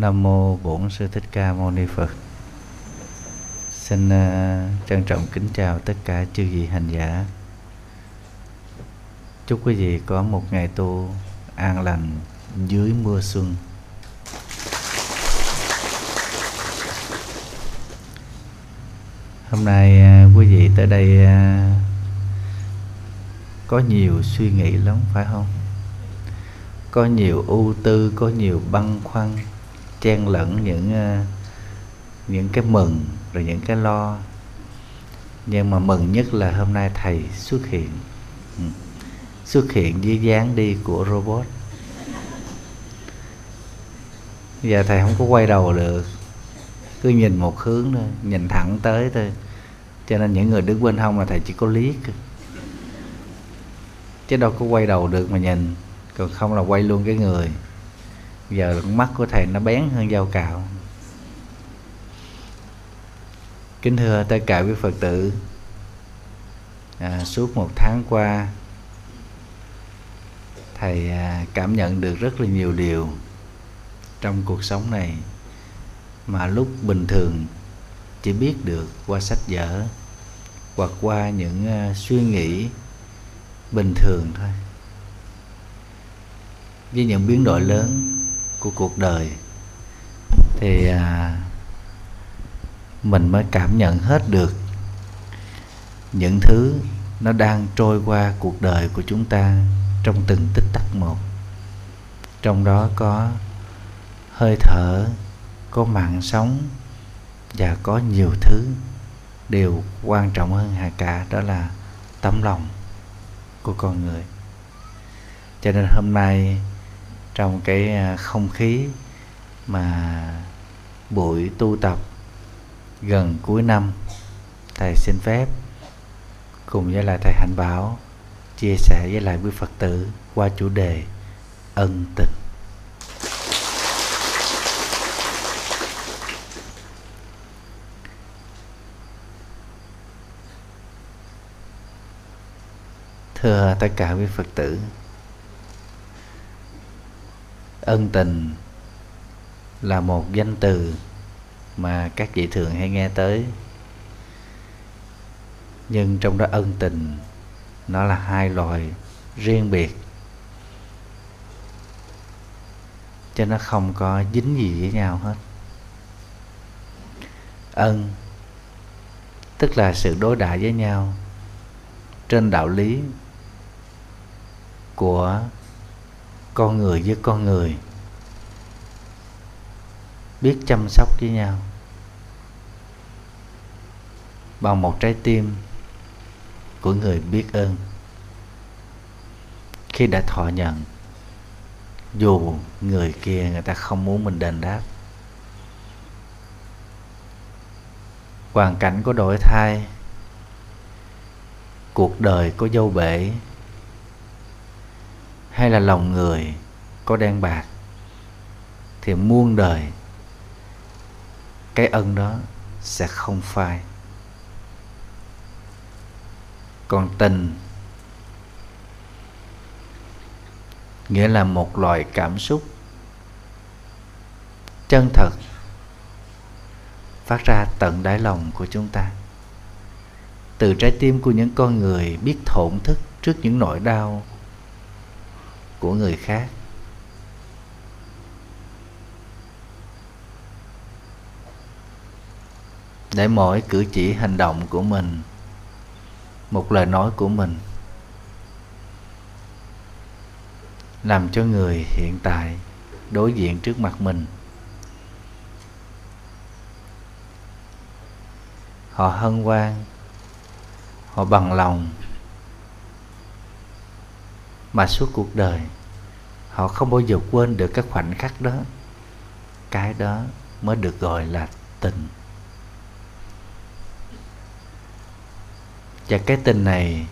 Nam mô Bổn Sư Thích Ca Mâu Ni Phật. Xin uh, trân trọng kính chào tất cả chư vị hành giả. Chúc quý vị có một ngày tu an lành dưới mưa xuân. Hôm nay uh, quý vị tới đây uh, có nhiều suy nghĩ lắm phải không? Có nhiều ưu tư, có nhiều băn khoăn chen lẫn những ờ, những cái mừng rồi những cái lo. Nhưng mà mừng nhất là hôm nay thầy xuất hiện. Ừ. Xuất hiện dưới dáng đi của robot. Giờ thầy không có quay đầu được. Cứ nhìn một hướng thôi, nhìn thẳng tới thôi. Cho nên những người đứng bên hông là thầy chỉ có liếc chứ đâu có quay đầu được mà nhìn. Còn không là quay luôn cái người giờ mắt của thầy nó bén hơn dao cạo kính thưa tất cả quý phật tử à, suốt một tháng qua thầy à, cảm nhận được rất là nhiều điều trong cuộc sống này mà lúc bình thường chỉ biết được qua sách vở hoặc qua những à, suy nghĩ bình thường thôi. Với những biến đổi lớn của cuộc đời. Thì à, mình mới cảm nhận hết được những thứ nó đang trôi qua cuộc đời của chúng ta trong từng tích tắc một. Trong đó có hơi thở có mạng sống và có nhiều thứ. Điều quan trọng hơn hà cả đó là tấm lòng của con người. Cho nên hôm nay trong cái à, không khí mà buổi tu tập gần cuối năm, thầy xin phép cùng với lại thầy hạnh bảo chia sẻ với lại quý phật tử qua chủ đề ân tình. Thưa tất cả quý phật tử ân tình là một danh từ mà các vị thường hay nghe tới. Nhưng trong đó ân tình, nó là hai loại riêng biệt. Cho nó không có dính gì với nhau hết. Ân, tức là sự đối đãi với nhau trên đạo lý của con người với con người. Biết chăm sóc với nhau. Bằng một trái tim của người biết ơn. Khi đã thọ nhận, dù người kia người ta không muốn mình đền đáp. Hoàn cảnh có đổi thay, cuộc đời có dâu bể hay là lòng người có đen bạc thì muôn đời cái ân đó sẽ không phai. Còn tình nghĩa là một loại cảm xúc chân thật phát ra tận đáy lòng của chúng ta. Từ trái tim của những con người biết thổn thức trước những nỗi đau của người khác. Để mỗi cử chỉ hành động của mình, một lời nói của mình, làm cho người hiện tại đối diện trước mặt mình. Họ hân hoan, họ bằng lòng mà suốt cuộc đời, họ không bao giờ quên được cái khoảnh khắc đó. Cái đó mới được gọi là tình. Và cái tình này,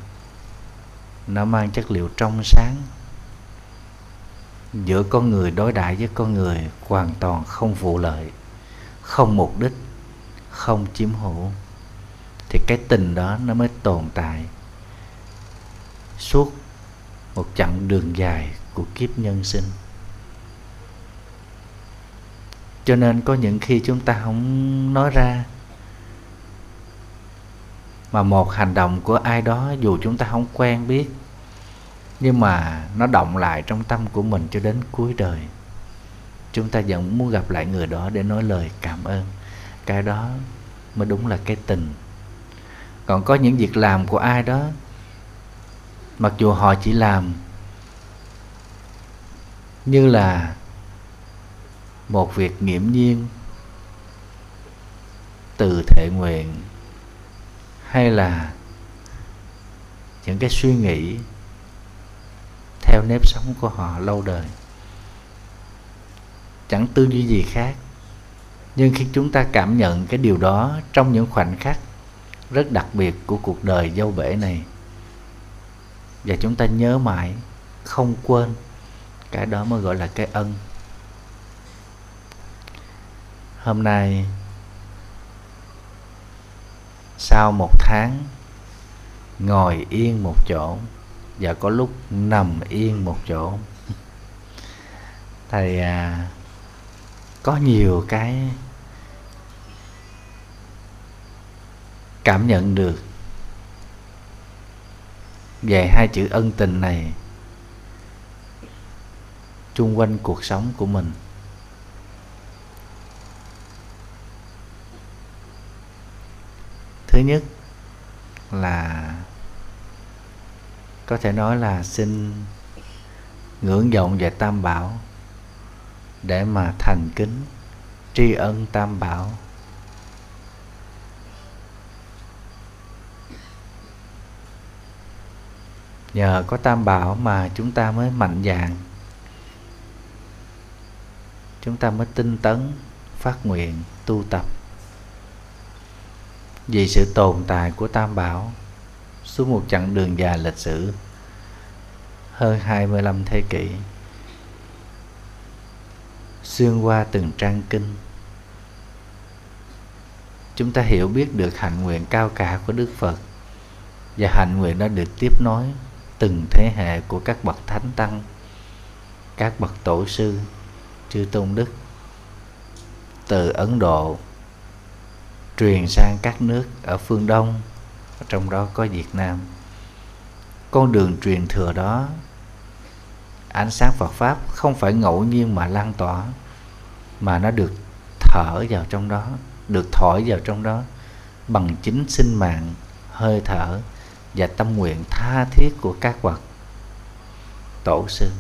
nó mang chất liệu trong sáng. Giữa con người đối đãi với con người hoàn toàn không vụ lợi, không mục đích, không chiếm hữu. Thì cái tình đó nó mới tồn tại. Suốt một chặng đường dài của kiếp nhân sinh. Cho nên có những khi chúng ta không nói ra, mà một hành động của ai đó dù chúng ta không quen biết, nhưng mà nó động lại trong tâm của mình cho đến cuối đời, chúng ta vẫn muốn gặp lại người đó để nói lời cảm ơn. Cái đó mới đúng là cái tình. Còn có những việc làm của ai đó mặc dù họ chỉ làm như là một việc nghiễm nhiên, từ thệ nguyện, hay là những cái suy nghĩ theo nếp sống của họ lâu đời. Chẳng tư duy gì khác. Nhưng khi chúng ta cảm nhận cái điều đó trong những khoảnh khắc rất đặc biệt của cuộc đời dâu bể này và chúng ta nhớ mãi không quên cái đó mới gọi là cái ân. Hôm nay sau một tháng ngồi yên một chỗ và có lúc nằm yên một chỗ thầy à, có nhiều cái cảm nhận được về hai chữ ân tình này. Chung quanh cuộc sống của mình. Thứ nhất là có thể nói là xin ngưỡng vọng về tam bảo để mà thành kính tri ân tam bảo. Nhờ có tam bảo mà chúng ta mới mạnh dạn. Chúng ta mới tinh tấn, phát nguyện, tu tập. Vì sự tồn tại của tam bảo suốt một chặng đường dài lịch sử, hơn 25 thế kỷ, xuyên qua từng trang kinh, chúng ta hiểu biết được hạnh nguyện cao cả của Đức Phật và hạnh nguyện đã được tiếp nối từng thế hệ của các bậc thánh tăng, các bậc tổ sư, chư tôn đức, từ ấn độ truyền sang các nước ở phương đông, trong đó có việt nam. Con đường truyền thừa đó, ánh sáng phật pháp không phải ngẫu nhiên mà lan tỏa, mà nó được thở vào trong đó, được thổi vào trong đó bằng chính sinh mạng, hơi thở và tâm nguyện tha thiết của các bậc tổ sư.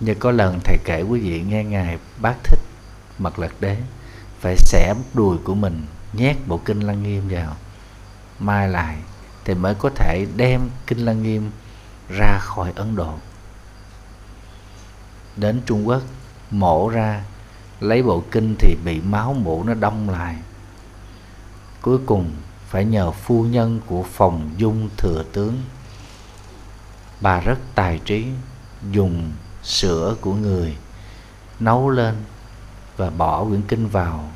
Như có lần thầy kể quý vị nghe ngài bác thích mật lật đế phải xẻ đùi của mình, nhét bộ kinh lăng nghiêm vào. Mai lại, thì mới có thể đem kinh lăng nghiêm ra khỏi ấn độ. Đến trung quốc, mổ ra, lấy bộ kinh thì bị máu mũ nó đông lại. Cuối cùng phải nhờ phu nhân của phòng dung thừa tướng. Bà rất tài trí, dùng sữa của người, nấu lên và bỏ quyển kinh vào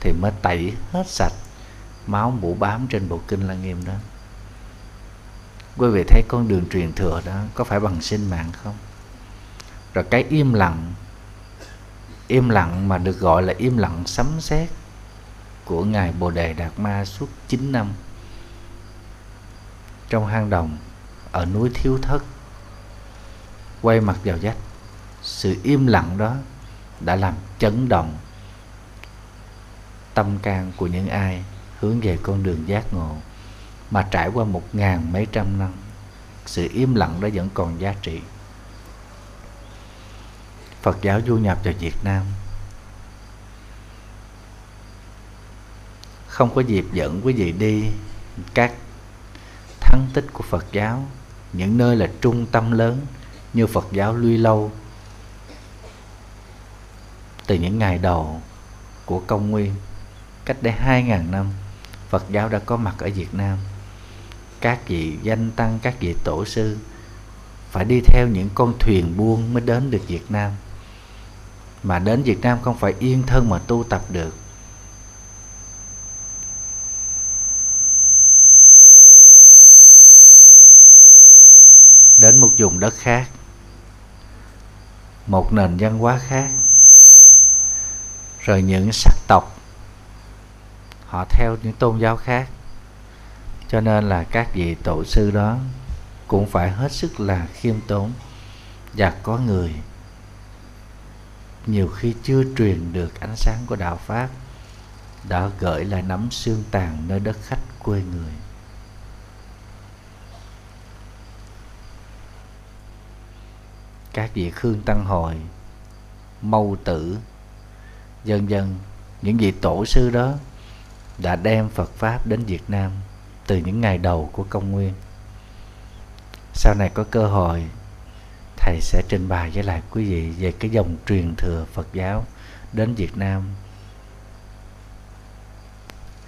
thì mới tẩy hết sạch. Máu mũ bám trên bộ kinh lăng nghiêm đó. Quý vị thấy con đường truyền thừa đó có phải bằng sinh mạng không? Rồi cái im lặng im lặng mà được gọi là im lặng sấm sét của ngài bồ đề đạt ma suốt 9 năm. Trong hang đồng ở núi thiếu thất, quay mặt vào vách sự im lặng đó đã làm chấn động tâm can của những ai hướng về con đường giác ngộ mà trải qua một ngàn mấy trăm năm, sự im lặng đó vẫn còn giá trị. Phật giáo du nhập vào Việt Nam không có dịp dẫn quý vị đi các thắng tích của Phật giáo, những nơi là trung tâm lớn như Phật giáo Luy Lâu. Từ những ngày đầu của công nguyên, cách đây 2.000 năm, Phật giáo đã có mặt ở Việt Nam. Các vị danh tăng, các vị tổ sư phải đi theo những con thuyền buôn mới đến được Việt Nam. Mà đến Việt Nam không phải yên thân mà tu tập được. Đến một vùng đất khác, một nền văn hóa khác. Rồi những sắc tộc, họ theo những tôn giáo khác. Cho nên là các vị tổ sư đó cũng phải hết sức là khiêm tốn và có người nhiều khi chưa truyền được ánh sáng của đạo pháp, đã gửi lại nắm xương tàn nơi đất khách quê người. Các vị khương tăng hội mâu tử, dần dần những vị tổ sư đó đã đem phật pháp đến việt nam từ những ngày đầu của công nguyên. Sau này có cơ hội, thầy sẽ trình bày với lại quý vị về cái dòng truyền thừa phật giáo đến việt nam.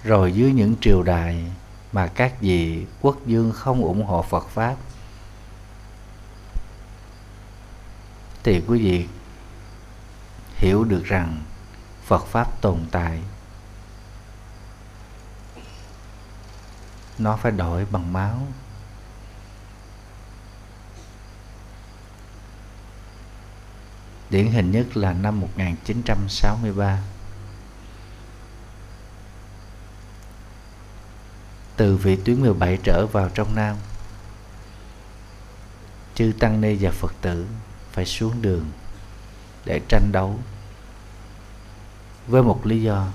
Rồi dưới những triều đại mà các vị quốc dương không ủng hộ phật pháp thì quý vị hiểu được rằng phật pháp tồn tại. Nó phải đổi bằng máu. Điển hình nhất là năm 1963 từ vị tuyến 17 trở vào trong Nam, chư Tăng Ni và Phật tử phải xuống đường để tranh đấu. Với một lý do,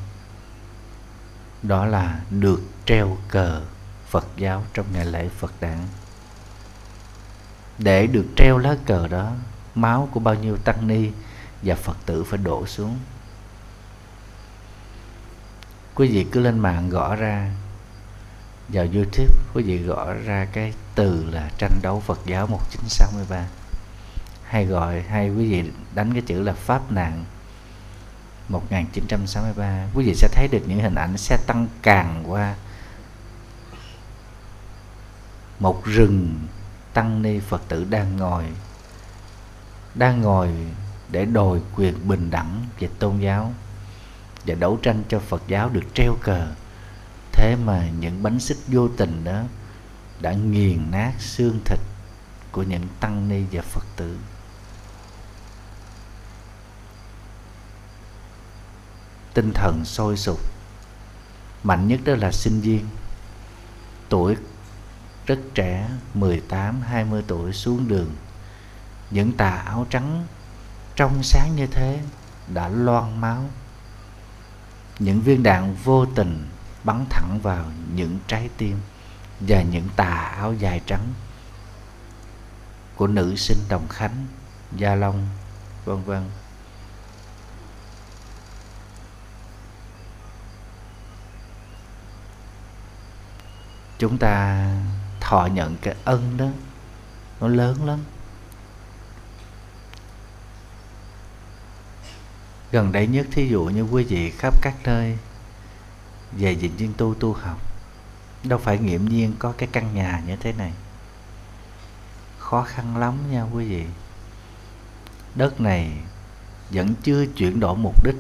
đó là được treo cờ Phật giáo trong ngày lễ Phật đản. Để được treo lá cờ đó, máu của bao nhiêu tăng ni và Phật tử phải đổ xuống. Quý vị cứ lên mạng gõ ra, vào YouTube quý vị gõ ra cái từ là tranh đấu Phật giáo 1963 hay gọi, hay quý vị đánh cái chữ là pháp nạn 1963 quý vị sẽ thấy được những hình ảnh xe tăng càng qua. Một rừng tăng ni Phật tử đang ngồi đang ngồi để đòi quyền bình đẳng về tôn giáo và đấu tranh cho Phật giáo được treo cờ. Thế mà những bánh xích vô tình đó đã nghiền nát xương thịt của những tăng ni và Phật tử. Tinh thần sôi sục. Mạnh nhất đó là sinh viên. Tuổi rất trẻ 18 20 tuổi xuống đường. Những tà áo trắng trong sáng như thế đã loan máu. Những viên đạn vô tình bắn thẳng vào những trái tim và những tà áo dài trắng của nữ sinh Đồng Khánh, Gia Long, vân vân. Chúng ta thọ nhận cái ân đó, nó lớn lắm. Gần đây nhất, thí dụ như quý vị khắp các nơi về dịch viên tu tu học, đâu phải nghiễm nhiên có cái căn nhà như thế này. Khó khăn lắm nha quý vị. Đất này vẫn chưa chuyển đổi mục đích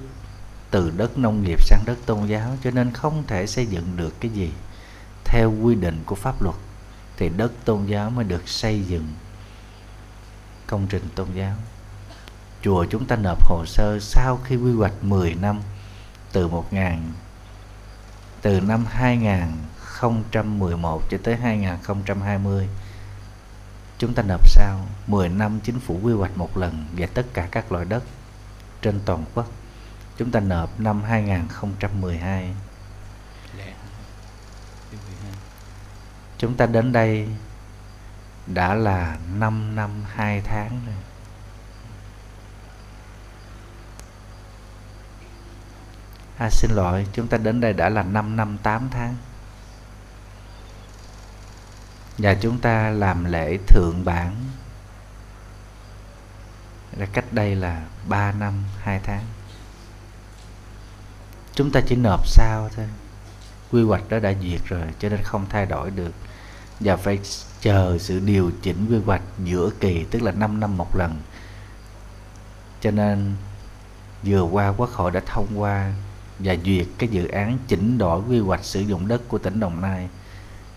từ đất nông nghiệp sang đất tôn giáo, cho nên không thể xây dựng được cái gì theo quy định của pháp luật, thì đất tôn giáo mới được xây dựng công trình tôn giáo. Chùa chúng ta nộp hồ sơ sau khi quy hoạch 10 năm, từ 1000 từ năm 2011 cho tới 2020 chúng ta nộp sau 10 năm chính phủ quy hoạch một lần về tất cả các loại đất trên toàn quốc. Chúng ta nộp năm 2012 chúng ta đến đây đã là 5 năm 2 tháng rồi. À, xin lỗi chúng ta đến đây đã là 5 năm 8 tháng. Và chúng ta làm lễ thượng bản. Là cách đây là 3 năm 2 tháng. Chúng ta chỉ nộp sao thôi. Quy hoạch đó đã duyệt rồi cho nên không thay đổi được và phải chờ sự điều chỉnh quy hoạch giữa kỳ, tức là 5 năm một lần cho nên, vừa qua quốc hội đã thông qua và duyệt cái dự án chỉnh đổi quy hoạch sử dụng đất của tỉnh Đồng Nai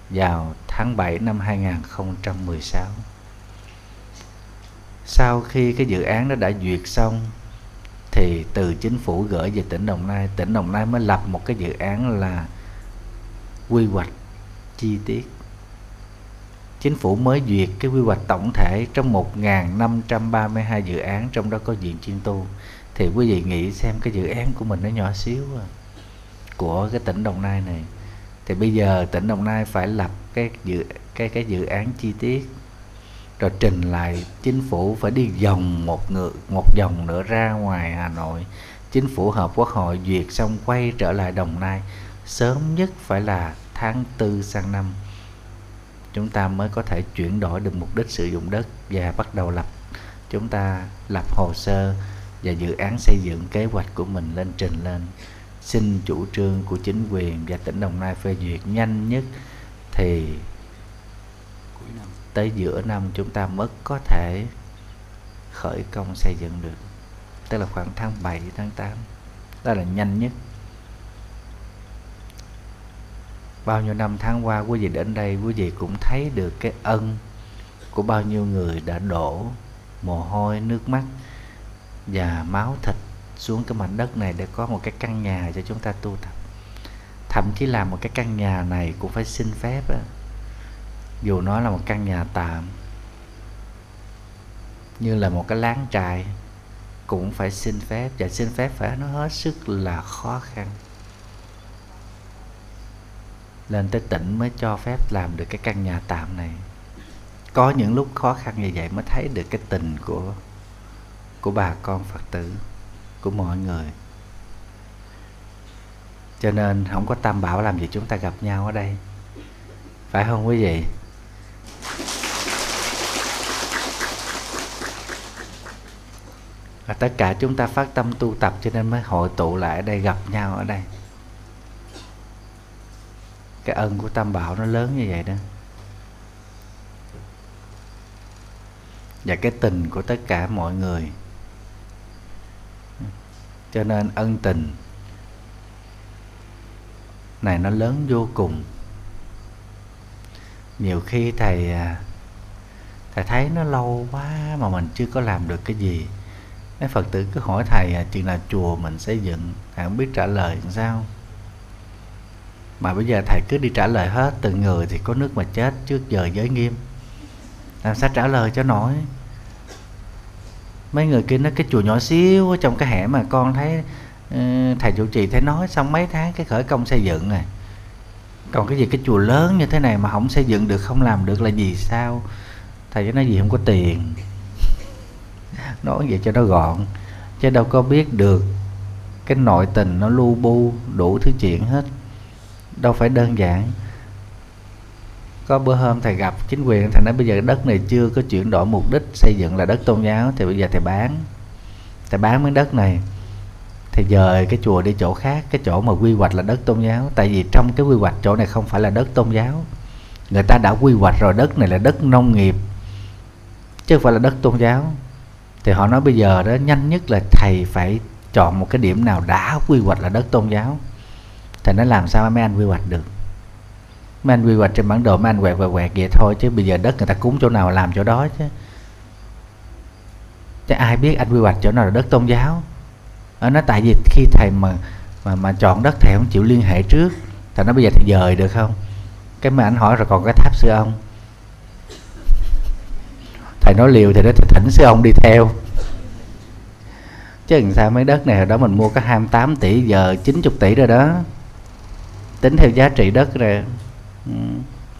vào tháng 7 năm 2016. Sau khi cái dự án đó đã duyệt xong, thì từ chính phủ gửi về tỉnh Đồng Nai, tỉnh Đồng Nai mới lập một cái dự án là quy hoạch chi tiết chính phủ mới duyệt cái quy hoạch tổng thể trong 1.532 dự án trong đó có diện chuyên tu. Thì quý vị nghĩ xem cái dự án của mình nó nhỏ xíu à, của cái tỉnh Đồng Nai này. Thì bây giờ tỉnh Đồng Nai phải lập cái dự cái cái dự án chi tiết rồi trình lại chính phủ phải đi vòng một ngược một vòng nữa ra ngoài Hà Nội. Chính phủ hợp quốc hội duyệt xong quay trở lại Đồng Nai. Sớm nhất phải là tháng tư sang năm chúng ta mới có thể chuyển đổi được mục đích sử dụng đất và bắt đầu lập. Chúng ta lập hồ sơ và dự án xây dựng kế hoạch của mình lên trình lên. Xin chủ trương của chính quyền và tỉnh Đồng Nai phê duyệt nhanh nhất thì tới giữa năm chúng ta mới có thể khởi công xây dựng được. Tức là khoảng tháng 7 tháng 8 đó là nhanh nhất. Bao nhiêu năm tháng qua, quý vị đến đây, quý vị cũng thấy được cái ân của bao nhiêu người đã đổ mồ hôi, nước mắt và máu thịt xuống cái mảnh đất này để có một cái căn nhà cho chúng ta tu tập. Thậm chí làm một cái căn nhà này cũng phải xin phép á. Dù nó là một căn nhà tạm, như là một cái láng trại, cũng phải xin phép, và xin phép phải nó hết sức là khó khăn lên tới tỉnh mới cho phép làm được cái căn nhà tạm này. Có những lúc khó khăn như vậy mới thấy được cái tình của của bà con phật tử, của mọi người. Cho nên không có tam bảo làm gì chúng ta gặp nhau ở đây. Phải không quý vị? Và tất cả chúng ta phát tâm tu tập cho nên mới hội tụ lại ở đây, gặp nhau ở đây cái ân của tam bảo nó lớn như vậy đó. Và cái tình của tất cả mọi người. Cho nên ân tình này nó lớn vô cùng. Nhiều khi thầy à, thầy thấy nó lâu quá mà mình chưa có làm được cái gì. Mấy phật tử cứ hỏi thầy à, chuyện là chùa mình xây dựng, thầy không biết trả lời làm sao mà bây giờ thầy cứ đi trả lời hết từng người thì có nước mà chết, trước giờ giới nghiêm. Làm sao trả lời cho nổi? Mấy người kia nói cái chùa nhỏ xíu ở trong cái hẻm mà con thấy ừ, thầy chủ trì thấy nói xong mấy tháng cái khởi công xây dựng này. Còn cái gì, cái chùa lớn như thế này mà không xây dựng được, không làm được là gì sao? Thầy cho nói gì không có tiền. Nói vậy cho nó gọn. Chứ đâu có biết được, cái nội tình nó lu bu đủ thứ chuyện hết đâu phải đơn giản. Có bữa hôm thầy gặp chính quyền, thầy nói bây giờ đất này chưa có chuyển đổi mục đích, xây dựng là đất tôn giáo, thì bây giờ thầy bán. Thầy bán miếng đất này thì dời cái chùa đi chỗ khác, cái chỗ mà quy hoạch là đất tôn giáo. Tại vì trong cái quy hoạch chỗ này không phải là đất tôn giáo. Người ta đã quy hoạch rồi, đất này là đất nông nghiệp, chứ không phải là đất tôn giáo. Thì họ nói bây giờ đó, nhanh nhất là thầy phải chọn một cái điểm nào đã quy hoạch là đất tôn giáo thì nó làm sao mấy anh quy hoạch được? Mấy anh quy hoạch trên bản đồ, mấy anh quẹt quẹt quẹt vậy thôi, chứ bây giờ đất người ta cúng chỗ nào làm chỗ đó chứ. Chứ ai biết anh quy hoạch chỗ nào là đất tôn giáo? Ở nó tại vì khi thầy mà mà mà chọn đất thầy không chịu liên hệ trước, thầy nói bây giờ thầy dời được không? Cái mà anh hỏi rồi còn cái tháp sư ông. Thầy nói liều thì nó thỉnh sư ông đi theo. Chứ làm sao mấy đất này hồi đó mình mua có 28 tỷ, giờ 90 tỷ rồi đó tính theo giá trị đất rồi ừ,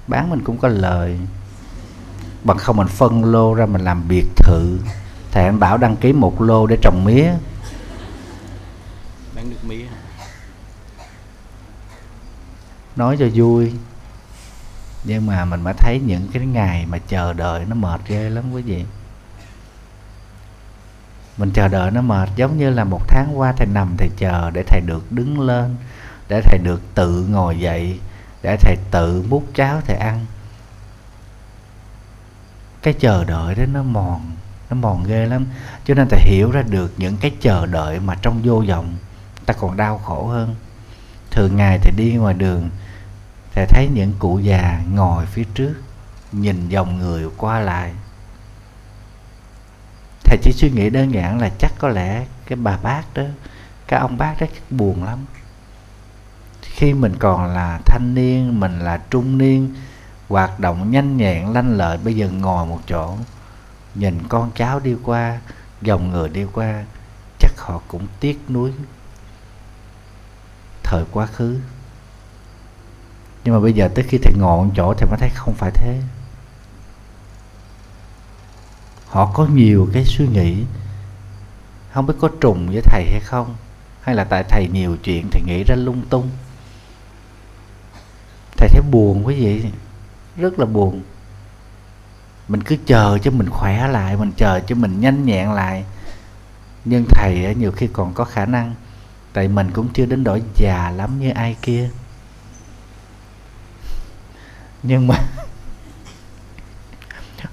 bán mình cũng có lời. Bằng không mình phân lô ra mình làm biệt thự. Thầy anh bảo đăng ký một lô để trồng mía. Bán được mía. Nói cho vui. Nhưng mà mình mới thấy những cái ngày mà chờ đợi nó mệt ghê lắm quý vị. Mình chờ đợi nó mệt giống như là một tháng qua thầy nằm thầy chờ để thầy được đứng lên để thầy được tự ngồi dậy, để thầy tự múc cháo thầy ăn. Cái chờ đợi đó nó mòn nó mòn ghê lắm. Cho nên thầy hiểu ra được những cái chờ đợi mà trong vô vọng, ta còn đau khổ hơn. Thường ngày thầy đi ngoài đường, thầy thấy những cụ già ngồi phía trước, nhìn dòng người qua lại. Thầy chỉ suy nghĩ đơn giản là chắc có lẽ cái bà bác đó, cái ông bác đó buồn lắm khi mình còn là thanh niên, mình là trung niên, hoạt động nhanh nhẹn, lanh lợi, bây giờ ngồi một chỗ, nhìn con cháu đi qua, dòng người đi qua, chắc họ cũng tiếc nuối thời quá khứ. Nhưng mà bây giờ tới khi thầy ngồi một chỗ thì mới thấy không phải thế. Họ có nhiều cái suy nghĩ, không biết có trùng với thầy hay không, hay là tại thầy nhiều chuyện thì nghĩ ra lung tung thầy thấy buồn quý vị rất là buồn. Mình cứ chờ cho mình khỏe lại, mình chờ cho mình nhanh nhẹn lại. Nhưng thầy nhiều khi còn có khả năng, tại mình cũng chưa đến đổi già lắm như ai kia. Nhưng mà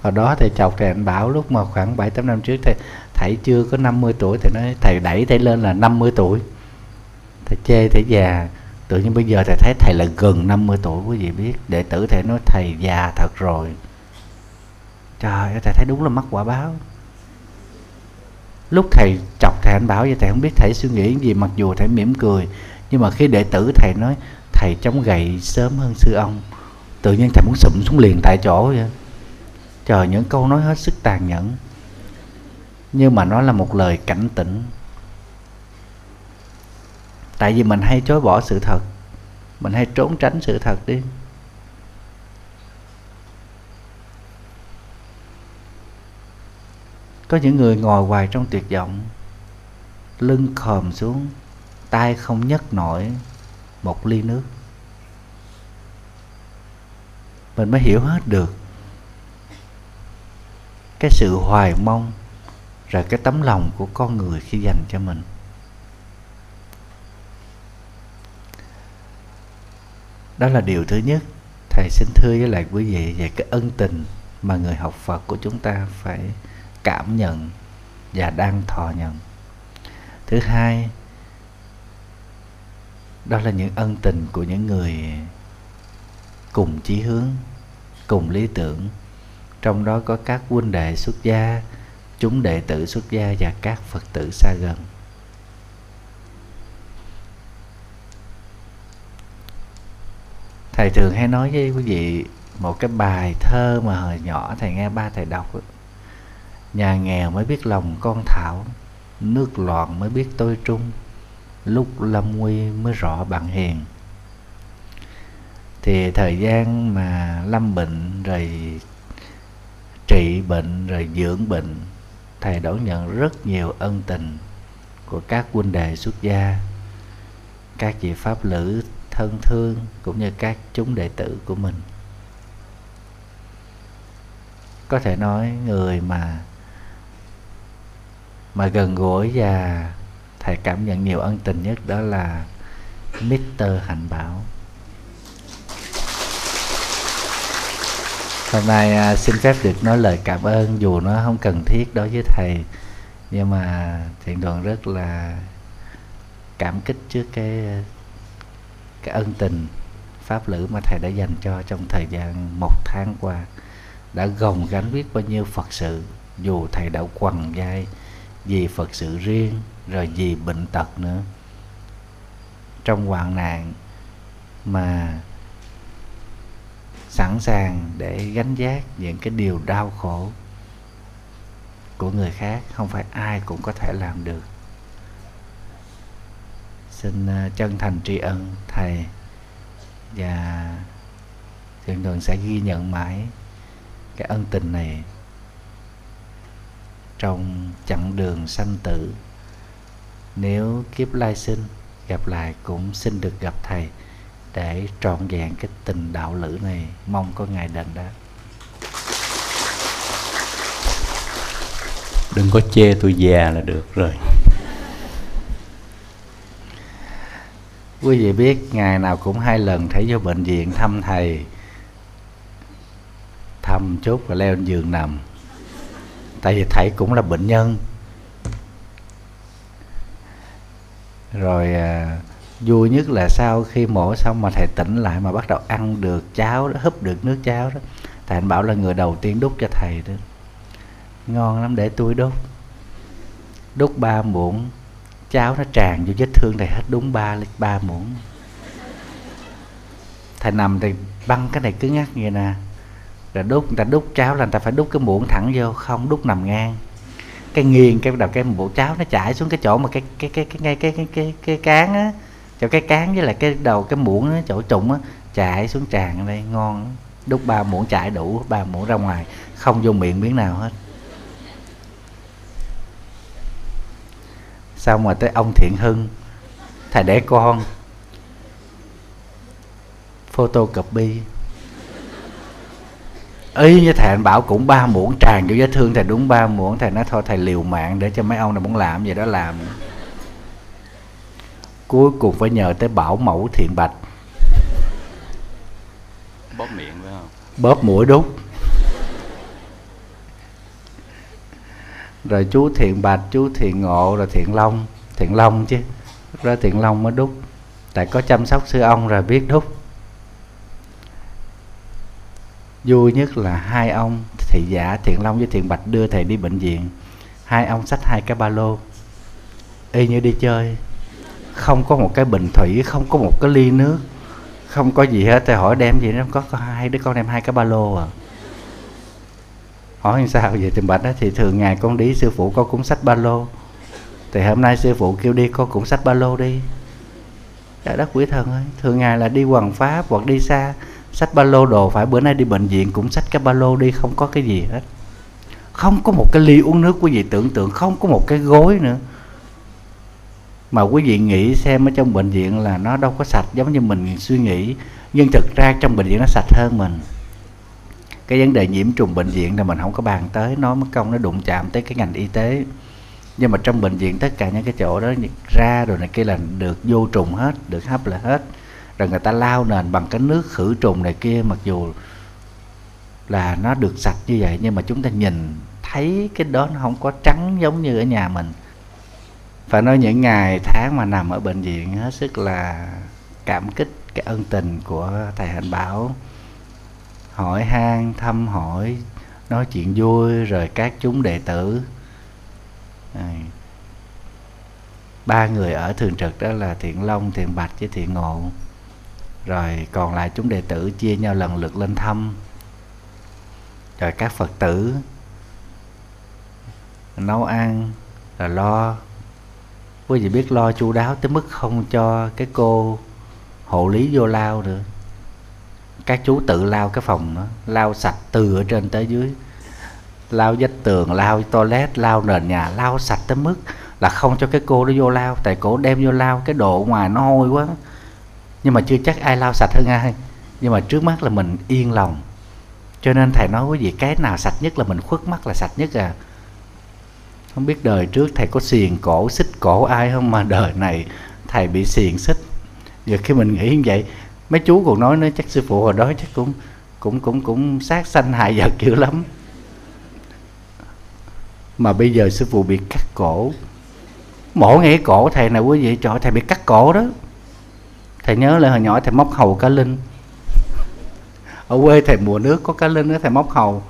hồi đó thầy chọc thầy anh bảo lúc mà khoảng bảy, tám năm trước, thầy thầy chưa có 50 tuổi, thầy nói, thầy đẩy thầy lên là 50 tuổi. Thầy chê thầy già tự nhiên bây giờ thầy thấy thầy là gần 50 tuổi, quý vị biết. Đệ tử thầy nói, thầy già thật rồi. Trời ơi, thầy thấy đúng là mắc quả báo. Lúc thầy chọc thầy, anh bảo vậy, thầy không biết thầy suy nghĩ gì, mặc dù thầy mỉm cười, nhưng mà khi đệ tử thầy nói, thầy chống gậy sớm hơn sư ông. Tự nhiên thầy muốn sụm xuống liền tại chỗ vậy. Trời, những câu nói hết sức tàn nhẫn. Nhưng mà nó là một lời cảnh tỉnh tại vì mình hay chối bỏ sự thật. Mình hay trốn tránh sự thật đi. Có những người ngồi hoài trong tuyệt vọng, lưng khòm xuống, tay không nhấc nổi một ly nước. Mình mới hiểu hết được cái sự hoài mong rồi cái tấm lòng của con người khi dành cho mình. Đó là điều thứ nhất. Thầy xin thưa với lại quý vị về cái ân tình mà người học phật của chúng ta phải cảm nhận và đang thọ nhận. Thứ hai, đó là những ân tình của những người cùng chí hướng, cùng lý tưởng. Trong đó có các huynh đệ xuất gia, chúng đệ tử xuất gia và các phật tử xa gần. Thầy thường hay nói với quý vị một cái bài thơ mà hồi nhỏ thầy nghe ba thầy đọc nhà nghèo mới biết lòng con thảo, nước loạn mới biết tôi trung, lúc lâm nguy mới rõ bạn hiền. Thì thời gian mà lâm bệnh rồi trị bệnh rồi dưỡng bệnh, thầy đón nhận rất nhiều ân tình của các huynh đệ xuất gia, các vị pháp lữ thân thương cũng như các chúng đệ tử của mình có thể nói người mà mà gần gũi và thầy cảm nhận nhiều ân tình nhất đó là Mr. Hạnh Bảo hôm nay à, xin phép được nói lời cảm ơn dù nó không cần thiết đối với thầy nhưng mà thiện đoàn rất là cảm kích trước cái cái ân tình pháp lữ mà thầy đã dành cho trong thời gian một tháng qua đã gồng gánh biết bao nhiêu phật sự, dù thầy đã quằn vai vì phật sự riêng rồi vì bệnh tật nữa. Trong hoạn nạn mà sẵn sàng để gánh vác những cái điều đau khổ của người khác, không phải ai cũng có thể làm được xin à, chân thành tri ân, thầy. Và thiền đường sẽ ghi nhận mãi cái ân tình này trong chặng đường sanh tử. Nếu kiếp lai sinh, gặp lại cũng xin được gặp thầy để trọn vẹn cái tình đạo lữ này. Mong có ngày đền đáp. Đừng có chê tôi già là được rồi. Quý vị biết ngày nào cũng hai lần thấy vô bệnh viện thăm thầy. Thăm chút và leo lên giường nằm. Tại vì thầy cũng là bệnh nhân. Rồi à, vui nhất là sau khi mổ xong mà thầy tỉnh lại mà bắt đầu ăn được cháo đó húp được nước cháo đó thầy anh bảo là người đầu tiên đút cho thầy đó. Ngon lắm để tôi đút. Đút ba muỗng cháo nó tràn vô vết thương này hết đúng ba lít ba muỗng. Thầy nằm thì băng cái này cứ ngắt vậy nè. Rồi đút người ta đút cháo là người ta phải đút cái muỗng thẳng vô không đút nằm ngang. Cái nghiêng cái đầu cái bộ cháo nó chảy xuống cái chỗ mà cái cái cái cái ngay cái cái cái, cái cán á chỗ cái cán với lại cái đầu cái muỗng á chỗ trụng á chảy xuống tràn ở đây ngon đút ba muỗng chảy đủ ba muỗng ra ngoài không vô miệng miếng nào hết. Xong rồi tới ông thiện hưng? Thầy để con. Photocopy. Ý như thầy anh bảo cũng ba muỗng tràn vô vết thương. Thầy đúng ba muỗng. Thầy nói thôi thầy liều mạng để cho mấy ông này muốn làm gì đó làm. Cuối cùng phải nhờ tới bảo mẫu thiện bạch. Bóp miệng phải không? Bóp mũi đút rồi chú thiện bạch chú thiện ngộ rồi thiện long. Thiện long chứ. Ra thiện long mới đúc. Tại có chăm sóc sư ông rồi biết đúc. Vui nhất là hai ông thị giả thiện long với thiện bạch đưa thầy đi bệnh viện. Hai ông xách hai cái ba lô. Y như đi chơi. Không có một cái bình thủy không có một cái ly nước. Không có gì hết. Thầy hỏi đem gì nó có, có hai đứa con đem hai cái ba lô à hỏi sao? Vậy thì bạch đó thì thường ngày con đi, sư phụ có cuốn sách ba lô. Thì hôm nay sư phụ kêu đi có cuốn sách ba lô đi. Trời đất quý thần ơi. Thường ngày là đi hoàng pháp hoặc đi xa sách ba lô đồ, phải bữa nay đi bệnh viện cũng sách cái ba lô đi, không có cái gì hết. Không có một cái ly uống nước quý vị tưởng tượng, không có một cái gối nữa. Mà quý vị nghĩ xem ở trong bệnh viện là nó đâu có sạch giống như mình suy nghĩ, nhưng thực ra trong bệnh viện nó sạch hơn mình cái vấn đề nhiễm trùng bệnh viện là mình không có bàn tới, nó mất công, nó đụng chạm tới cái ngành y tế. Nhưng mà trong bệnh viện tất cả những cái chỗ đó ra rồi này kia là được vô trùng hết, được hấp là hết. Rồi người ta lao nền bằng cái nước khử trùng này kia, mặc dù là nó được sạch như vậy, nhưng mà chúng ta nhìn thấy cái đó nó không có trắng giống như ở nhà mình. Phải nói những ngày, tháng mà nằm ở bệnh viện hết sức là cảm kích, cái ân tình của thầy hạnh bảo hỏi han thăm hỏi nói chuyện vui rồi các chúng đệ tử. À, ba người ở thường trực đó là thiện long thiện bạch với thiện ngộ. Rồi còn lại chúng đệ tử chia nhau lần lượt lên thăm. Rồi các phật tử nấu ăn rồi lo. Quý vị biết lo chu đáo tới mức không cho cái cô hộ lý vô lao nữa các chú tự lao cái phòng đó lao sạch từ ở trên tới dưới. Lao vách tường lao toilet lao nền nhà lao sạch tới mức là không cho cái cô đó vô lao tại cổ đem vô lao cái độ ngoài nó hôi quá. Nhưng mà chưa chắc ai lao sạch hơn ai. Nhưng mà trước mắt là mình yên lòng. Cho nên thầy nói quý vị, cái nào sạch nhất là mình khuất mắt là sạch nhất à. Không biết đời trước thầy có xiền cổ, xích cổ ai không? Mà đời này thầy bị xiền xích. Giờ khi mình nghĩ như vậy mấy chú còn nói nữa chắc sư phụ hồi đó chắc cũng cũng cũng cũng sát sanh hại vật dữ lắm. Mà bây giờ sư phụ bị cắt cổ. Mổ ngay cổ thầy này quý vị cho thầy bị cắt cổ đó. Thầy nhớ là hồi nhỏ thầy móc hầu cá linh. Ở quê thầy mùa nước có cá linh đó, thầy móc hầu.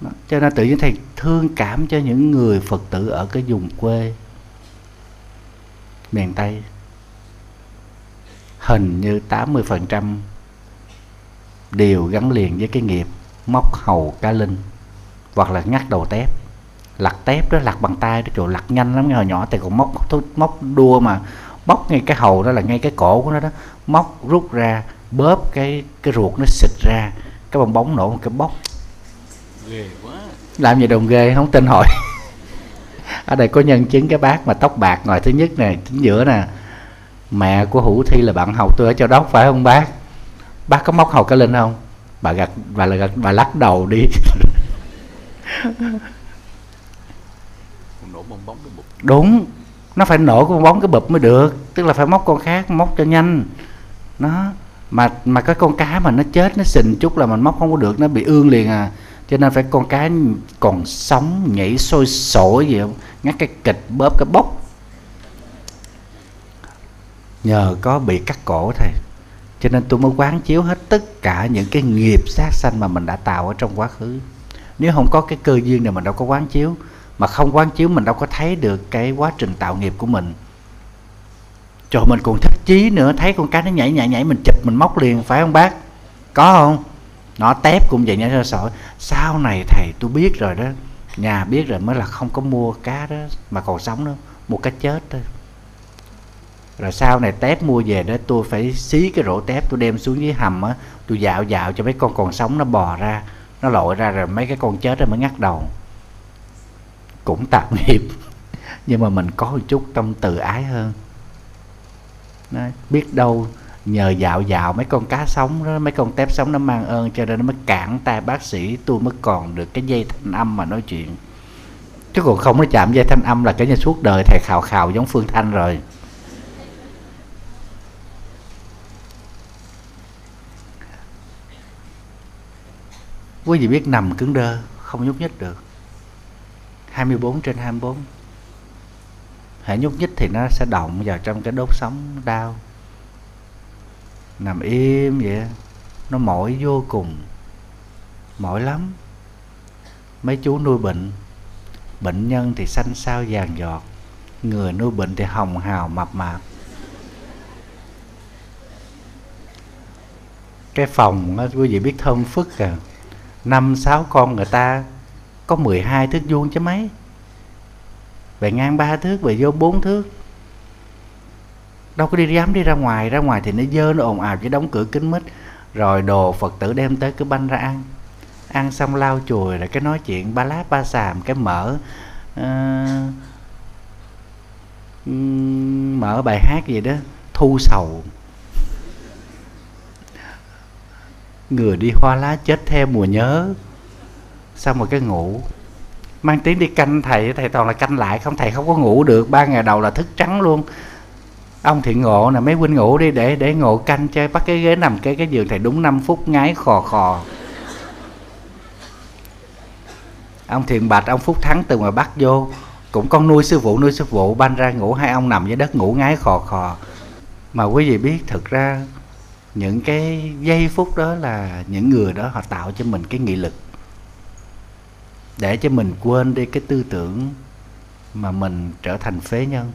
Đó. cho nên tự nhiên thầy thương cảm cho những người phật tử ở cái vùng quê. Miền tây hình như 80% đều gắn liền với cái nghiệp móc hầu cá linh hoặc là ngắt đầu tép. Lặt tép đó lặt bằng tay đó chỗ lặt nhanh lắm. Hồi nhỏ thì còn móc móc đua mà bóc ngay cái hầu đó là ngay cái cổ của nó đó. Móc rút ra bóp cái cái ruột nó xịt ra cái bong bóng nổ một cái bóc ghê quá. Làm gì đồng ghê không tin hỏi ở đây có nhân chứng cái bác mà tóc bạc ngồi thứ nhất này chính giữa nè mẹ của hữu thi là bạn học tôi ở châu đốc phải không bác? Bác có móc hầu cái lên không? Bà gật bà là gật bà lắc đầu đi. Đúng nó phải nổ con bóng cái bụp mới được tức là phải móc con khác móc cho nhanh. Nó mà mà cái con cá mà nó chết nó xình chút là mình móc không có được nó bị ương liền à. Cho nên phải con cá còn sống nhảy sôi sổi gì không? Ngắt cái kịch bóp cái bốc nhờ có bị cắt cổ thầy cho nên tôi mới quán chiếu hết tất cả những cái nghiệp sát sanh mà mình đã tạo ở trong quá khứ. Nếu không có cái cơ duyên này mình đâu có quán chiếu. Mà không quán chiếu mình đâu có thấy được cái quá trình tạo nghiệp của mình. Cho mình còn thích chí nữa, thấy con cá nó nhảy nhảy nhảy, mình chụp, mình móc liền, phải không bác? Có không? Nó tép cũng vậy nha, sợ. Sau này thầy, tôi biết rồi đó. Nhà biết rồi mới là không có mua cá đó mà còn sống nữa, mua cá chết thôi rồi sau này tép mua về đó tôi phải xí cái rổ tép tôi đem xuống dưới hầm á tôi dạo dạo cho mấy con còn sống nó bò ra nó lội ra rồi mấy cái con chết rồi mới ngắt đầu. Cũng tạm nghiệp nhưng mà mình có một chút tâm từ ái hơn. Đó, biết đâu nhờ dạo dạo mấy con cá sống đó mấy con tép sống nó mang ơn cho nên nó mới cản tay bác sĩ tôi mới còn được cái dây thanh âm mà nói chuyện. Chứ còn không nó chạm dây thanh âm là cái nhà suốt đời thầy khào khào giống phương thanh rồi. Quý vị biết nằm cứng đơ không nhúc nhích được. 24 trên 24 hãy nhúc nhích thì nó sẽ động vào trong cái đốt sống đau. Nằm im vậy nó mỏi vô cùng. Mỏi lắm. Mấy chú nuôi bệnh bệnh nhân thì xanh xao vàng giọt người nuôi bệnh thì hồng hào mập mạp. Cái phòng đó, quý vị biết thơm phức à năm sáu con người ta có 12 thước vuông chứ mấy. Về ngang ba thước về vô bốn thước. Đâu có đi dám đi ra ngoài ra ngoài thì nó dơ nó ồn ào chứ đóng cửa kính mít. Rồi đồ phật tử đem tới cứ banh ra ăn. Ăn xong lau chùi rồi cái nói chuyện ba lát ba xàm cái mở uh, mở bài hát gì đó thu sầu. Người đi hoa lá chết theo mùa nhớ. Xong rồi cái ngủ. Mang tiếng đi canh thầy thầy toàn là canh lại, không thầy không có ngủ được. Ba ngày đầu là thức trắng luôn. Ông thiện ngộ nè, mấy huynh ngủ đi để để ngộ canh chơi. Bắt cái ghế nằm cái cái giường thầy đúng 5 phút ngái khò khò. Ông thiện bạch, ông phúc thắng từ ngoài bắt vô. Cũng con nuôi sư phụ, nuôi sư phụ, ban ra ngủ, hai ông nằm dưới đất ngủ ngái khò khò. Mà quý vị biết, thực ra những cái giây phút đó là những người đó họ tạo cho mình cái nghị lực để cho mình quên đi cái tư tưởng mà mình trở thành phế nhân.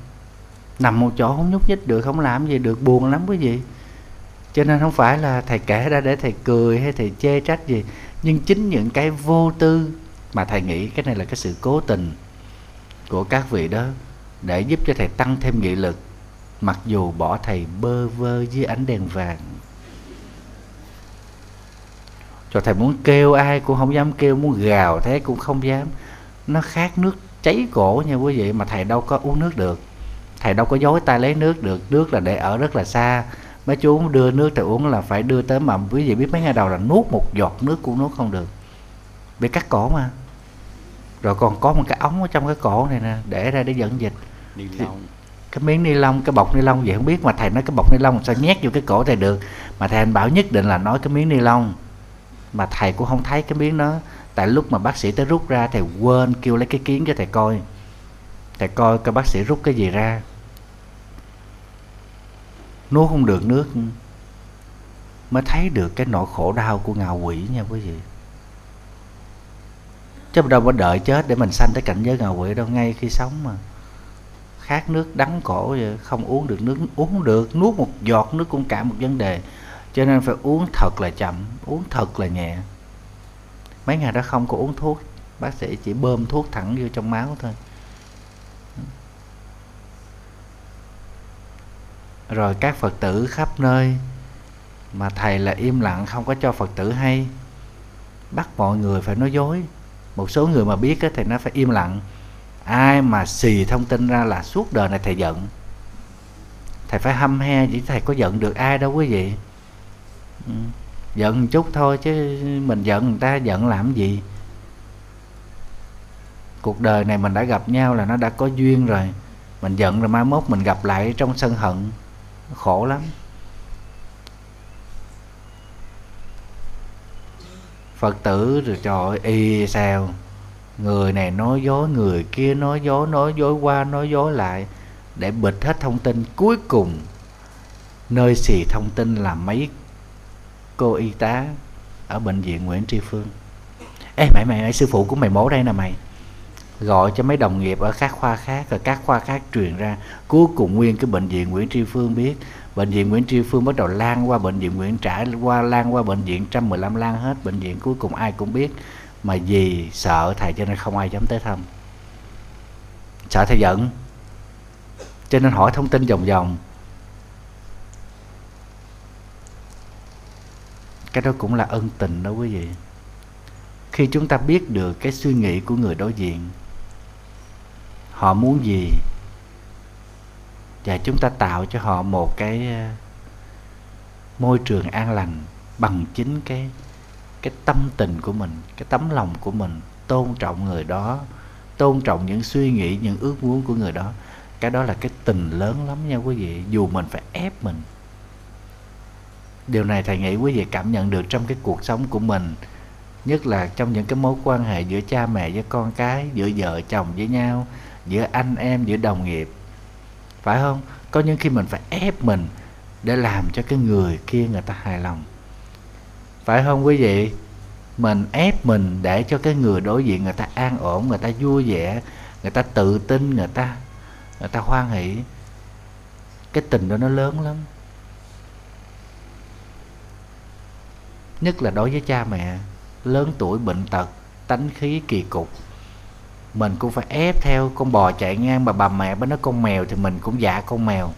Nằm một chỗ không nhúc nhích được, không làm gì được, buồn lắm quý vị cho nên không phải là thầy kể ra để thầy cười hay thầy chê trách gì, nhưng chính những cái vô tư mà thầy nghĩ, cái này là cái sự cố tình của các vị đó để giúp cho thầy tăng thêm nghị lực, mặc dù bỏ thầy bơ vơ dưới ánh đèn vàng cho thầy muốn kêu ai cũng không dám kêu muốn gào thế cũng không dám. Nó khát nước cháy cổ nha quý vị mà thầy đâu có uống nước được. Thầy đâu có dối tay lấy nước được. Nước là để ở rất là xa. Mấy chú đưa nước thầy uống là phải đưa tới mà quý vị biết mấy ngày đầu là nuốt một giọt nước cũng nuốt không được. Bị cắt cổ mà. Rồi còn có một cái ống ở trong cái cổ này nè để ra để dẫn dịch. Ni lông. cái miếng ni lông cái bọc ni lông vậy không biết mà thầy nói cái bọc ni lông sao nhét vô cái cổ thầy được. Mà thầy anh bảo nhất định là nói cái miếng ni lông mà thầy cũng không thấy cái miếng đó. Tại lúc mà bác sĩ tới rút ra, thầy quên kêu lấy cái kiến cho thầy coi. Thầy coi cái bác sĩ rút cái gì ra. Nuốt không được nước. Mới thấy được cái nỗi khổ đau của ngạo quỷ nha quý vị. Chứ đâu có đợi chết để mình sanh tới cảnh giới ngạo quỷ đâu, ngay khi sống mà. Khát nước đắng cổ vậy, không uống được nước, uống không được, nuốt một giọt nước cũng cả một vấn đề cho nên phải uống thật là chậm, uống thật là nhẹ. Mấy ngày đó không có uống thuốc, bác sĩ chỉ bơm thuốc thẳng vô trong máu thôi. Rồi các phật tử khắp nơi mà thầy là im lặng, không có cho phật tử hay, bắt mọi người phải nói dối. Một số người mà biết thì nó phải im lặng. Ai mà xì thông tin ra là suốt đời này thầy giận. Thầy phải hâm he, chỉ thầy có giận được ai đâu quý vị ừ. giận chút thôi chứ mình giận người ta giận làm gì? Cuộc đời này mình đã gặp nhau là nó đã có duyên rồi. Mình giận rồi mai mốt mình gặp lại trong sân hận. Khổ lắm. Phật tử rồi trời ơi, y sao? Người này nói dối, người kia nói dối nói dối qua, nói dối lại để bịt hết thông tin. Cuối cùng, nơi xì thông tin là mấy cô y tá ở bệnh viện Nguyễn Tri Phương. Ê mày mày, mày sư phụ của mày mổ đây nè mày. Gọi cho mấy đồng nghiệp ở các khoa khác rồi các khoa khác truyền ra. Cuối cùng nguyên cái bệnh viện Nguyễn Tri Phương biết. Bệnh viện Nguyễn Tri Phương bắt đầu lan qua bệnh viện Nguyễn Trãi qua lan qua bệnh viện 115 lan hết. Bệnh viện cuối cùng ai cũng biết. Mà vì sợ thầy cho nên không ai dám tới thăm. Sợ thầy giận. Cho nên hỏi thông tin vòng vòng. Cái đó cũng là ân tình đó quý vị. Khi chúng ta biết được cái suy nghĩ của người đối diện, họ muốn gì, và chúng ta tạo cho họ một cái ờ, môi trường an lành bằng chính cái cái tâm tình của mình, cái tấm lòng của mình, tôn trọng người đó, tôn trọng những suy nghĩ, những ước muốn của người đó. Cái đó là cái tình lớn lắm nha quý vị, dù mình phải ép mình điều này thầy nghĩ quý vị cảm nhận được trong cái cuộc sống của mình, nhất là trong những cái mối quan hệ giữa cha mẹ với con cái, giữa vợ chồng với nhau, giữa anh em, giữa đồng nghiệp. Phải không? Có những khi mình phải ép mình để làm cho cái người kia người ta hài lòng. Phải không quý vị? Mình ép mình để cho cái người đối diện người ta an ổn, người ta vui vẻ, người ta tự tin, người ta người ta hoan hỷ. Cái tình đó nó lớn lắm. Nhất là đối với cha mẹ, lớn tuổi, bệnh tật, tánh khí kỳ cục. Mình cũng phải ép theo con bò chạy ngang mà bà mẹ bên nó con mèo thì mình cũng dạ con mèo.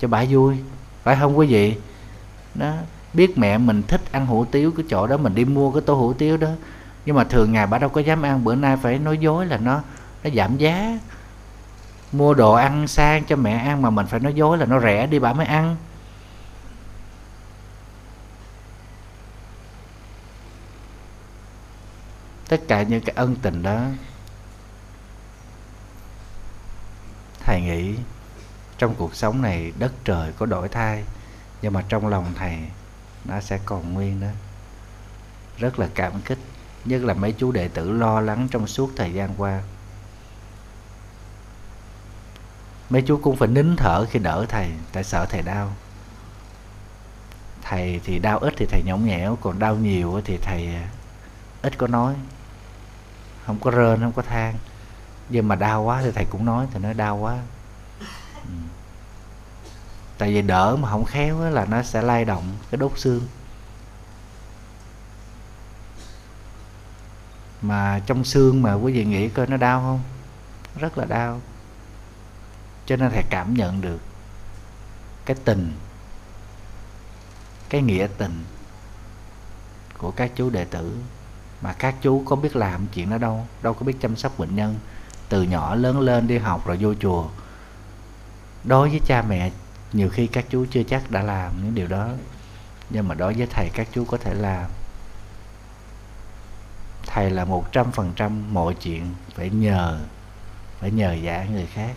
Cho bà vui, phải không quý vị? Đó, biết mẹ mình thích ăn hủ tiếu cái chỗ đó, mình đi mua cái tô hủ tiếu đó. Nhưng mà thường ngày bà đâu có dám ăn, bữa nay phải nói dối là nó nó giảm giá. Mua đồ ăn sang cho mẹ ăn mà mình phải nói dối là nó rẻ đi bà mới ăn. Tất cả những cái ân tình đó, thầy nghĩ trong cuộc sống này đất trời có đổi thay, nhưng mà trong lòng thầy nó sẽ còn nguyên đó. Rất là cảm kích, nhất là mấy chú đệ tử lo lắng trong suốt thời gian qua. Mấy chú cũng phải nín thở khi đỡ thầy, tại sợ thầy đau. Thầy thì đau ít thì thầy nhõng nhẽo, còn đau nhiều thì thầy ít có nói không có rên, không có than. Nhưng mà đau quá thì thầy cũng nói thì nói đau quá. Ừ. tại vì đỡ mà không khéo là nó sẽ lay động cái đốt xương. Mà trong xương mà quý vị nghĩ coi nó đau không? Rất là đau. Cho nên thầy cảm nhận được cái tình, cái nghĩa tình của các chú đệ tử mà các chú có biết làm chuyện đó đâu đâu có biết chăm sóc bệnh nhân. Từ nhỏ lớn lên đi học rồi vô chùa. Đối với cha mẹ, nhiều khi các chú chưa chắc đã làm những điều đó. Nhưng mà đối với thầy, các chú có thể làm. Thầy là một trăm phần trăm mọi chuyện phải nhờ phải nhờ giả người khác.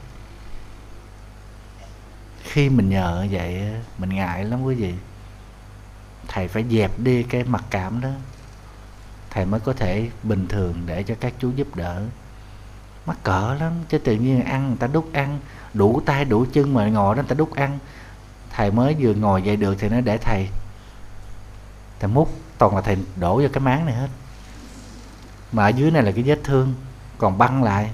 Khi mình nhờ vậy mình ngại lắm quý vị. Thầy phải dẹp đi cái mặc cảm đó thầy mới có thể bình thường để cho các chú giúp đỡ. Mắc cỡ lắm, chứ tự nhiên ăn, người ta đút ăn, đủ tay, đủ chân mà ngồi đó người ta đút ăn. Thầy mới vừa ngồi dậy được thì nó để thầy. Thầy múc, toàn là thầy đổ vô cái máng này hết. Mà ở dưới này là cái vết thương, còn băng lại.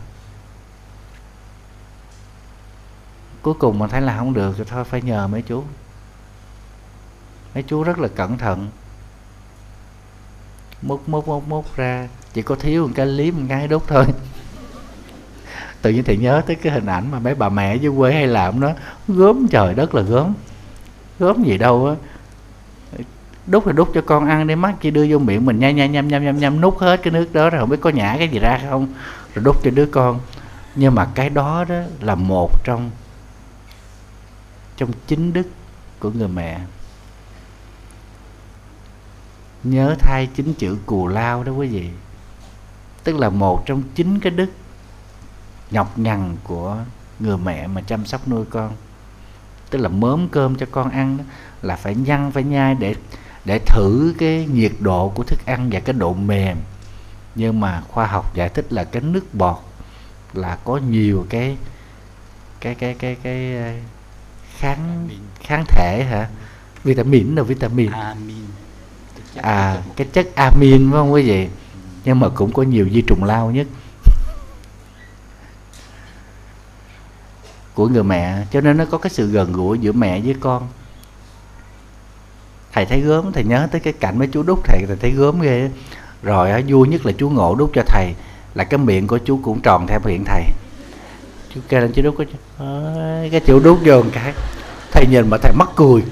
Cuối cùng mà thấy là không được thì thôi, phải nhờ mấy chú. Mấy chú rất là cẩn thận múc múc múc múc ra. Chỉ có thiếu một cái liếm một cái đốt thôi. Tự nhiên thì nhớ tới cái hình ảnh mà mấy bà mẹ dưới quê hay làm nó gớm trời đất là gớm. Gớm gì đâu á. Đút thì đút cho con ăn đi mắt chỉ đưa vô miệng mình nhai nhai nhăm nhăm nhăm nhăm nút hết cái nước đó rồi không biết có nhả cái gì ra không. Rồi đút cho đứa con. Nhưng mà cái đó đó là một trong trong chính đức của người mẹ nhớ thay chính chữ cù lao đó quý vị. Tức là một trong chính cái đức nhọc nhằn của người mẹ mà chăm sóc nuôi con. Tức là mớm cơm cho con ăn đó, là phải nhăn phải nhai để để thử cái nhiệt độ của thức ăn và cái độ mềm. Nhưng mà khoa học giải thích là cái nước bọt là có nhiều cái cái cái cái cái ờ, kháng kháng thể hả? Vitamin là vitamin. À à cái chất amin phải không quý vị? Nhưng mà cũng có nhiều vi trùng lao nhất. Của người mẹ, cho nên nó có cái sự gần gũi giữa mẹ với con. Thầy thấy gớm, thầy nhớ tới cái cảnh mấy chú đúc, thầy thầy thấy gớm ghê rồi vui nhất là chú ngộ đúc cho thầy, là cái miệng của chú cũng tròn theo miệng thầy. Chú kêu lên chú đúc cái cái chú đúc vô một cái. Thầy nhìn mà thầy mắc cười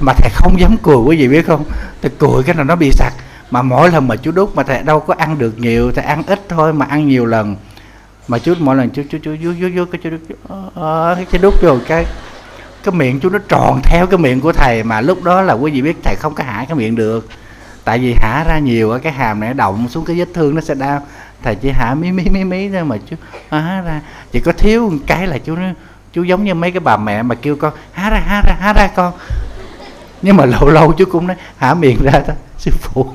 mà thầy không dám cười quý vị biết không? Thầy cười cái là nó bị sặc. Mà mỗi lần mà chú đúc mà thầy đâu có ăn được nhiều thầy ăn ít thôi mà ăn nhiều lần. Mà chú mỗi lần chú chú chú chú chú, chú cái chú đúc ờ, ờ, cái đúc rồi cái cái miệng chú nó tròn theo cái miệng của thầy. Mà lúc đó là quý vị biết thầy không có hả cái miệng được. Tại vì hả ra nhiều cái hàm này động xuống cái vết thương nó sẽ đau. Thầy chỉ hả mí mí mí mí thôi mà chú há ra. Chỉ có thiếu một cái là chú nó chú giống như mấy cái bà mẹ mà kêu con há ra há ra há ra con nhưng mà lâu lâu chú cũng nói, hả, miệng ra ta, sư phụ.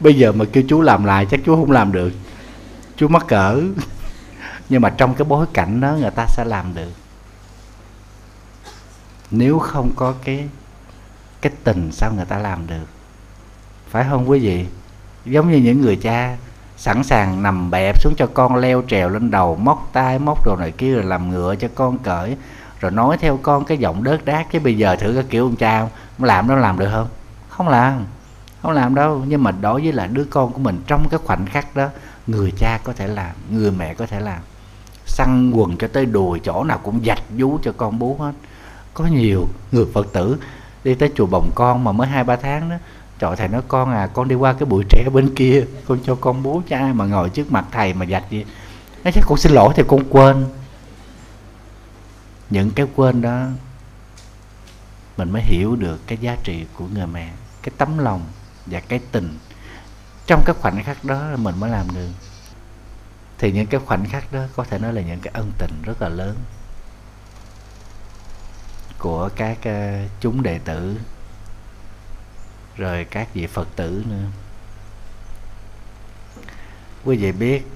Bây giờ mà kêu chú làm lại chắc chú không làm được. Chú mắc cỡ. Nhưng mà trong cái bối cảnh đó người ta sẽ làm được. Nếu không có cái cái tình sao người ta làm được. Phải không quý vị? Giống như những người cha sẵn sàng nằm bẹp xuống cho con leo trèo lên đầu, móc tay, móc đồ này kia rồi làm ngựa cho con cởi, rồi nói theo con cái giọng đớt đát, chứ bây giờ thử cái kiểu ông cha không làm nó làm được không? Không làm không làm đâu. Nhưng mà đối với là đứa con của mình trong cái khoảnh khắc đó, người cha có thể làm, người mẹ có thể làm. Săn quần cho tới đùi, chỗ nào cũng dạch vú cho con bú hết. Có nhiều người phật tử đi tới chùa bồng con mà mới hai ba tháng đó trời thầy nói, con à con đi qua cái bụi tre bên kia, con cho con bố cha mà ngồi trước mặt thầy mà dạch gì nó chắc con xin lỗi thì con quên. Những cái quên đó, mình mới hiểu được cái giá trị của người mẹ, cái tấm lòng và cái tình. Trong các khoảnh khắc đó mình mới làm được. Thì những cái khoảnh khắc đó có thể nói là những cái ân tình rất là lớn của các ờ, chúng đệ tử rồi các vị phật tử nữa. Quý vị biết,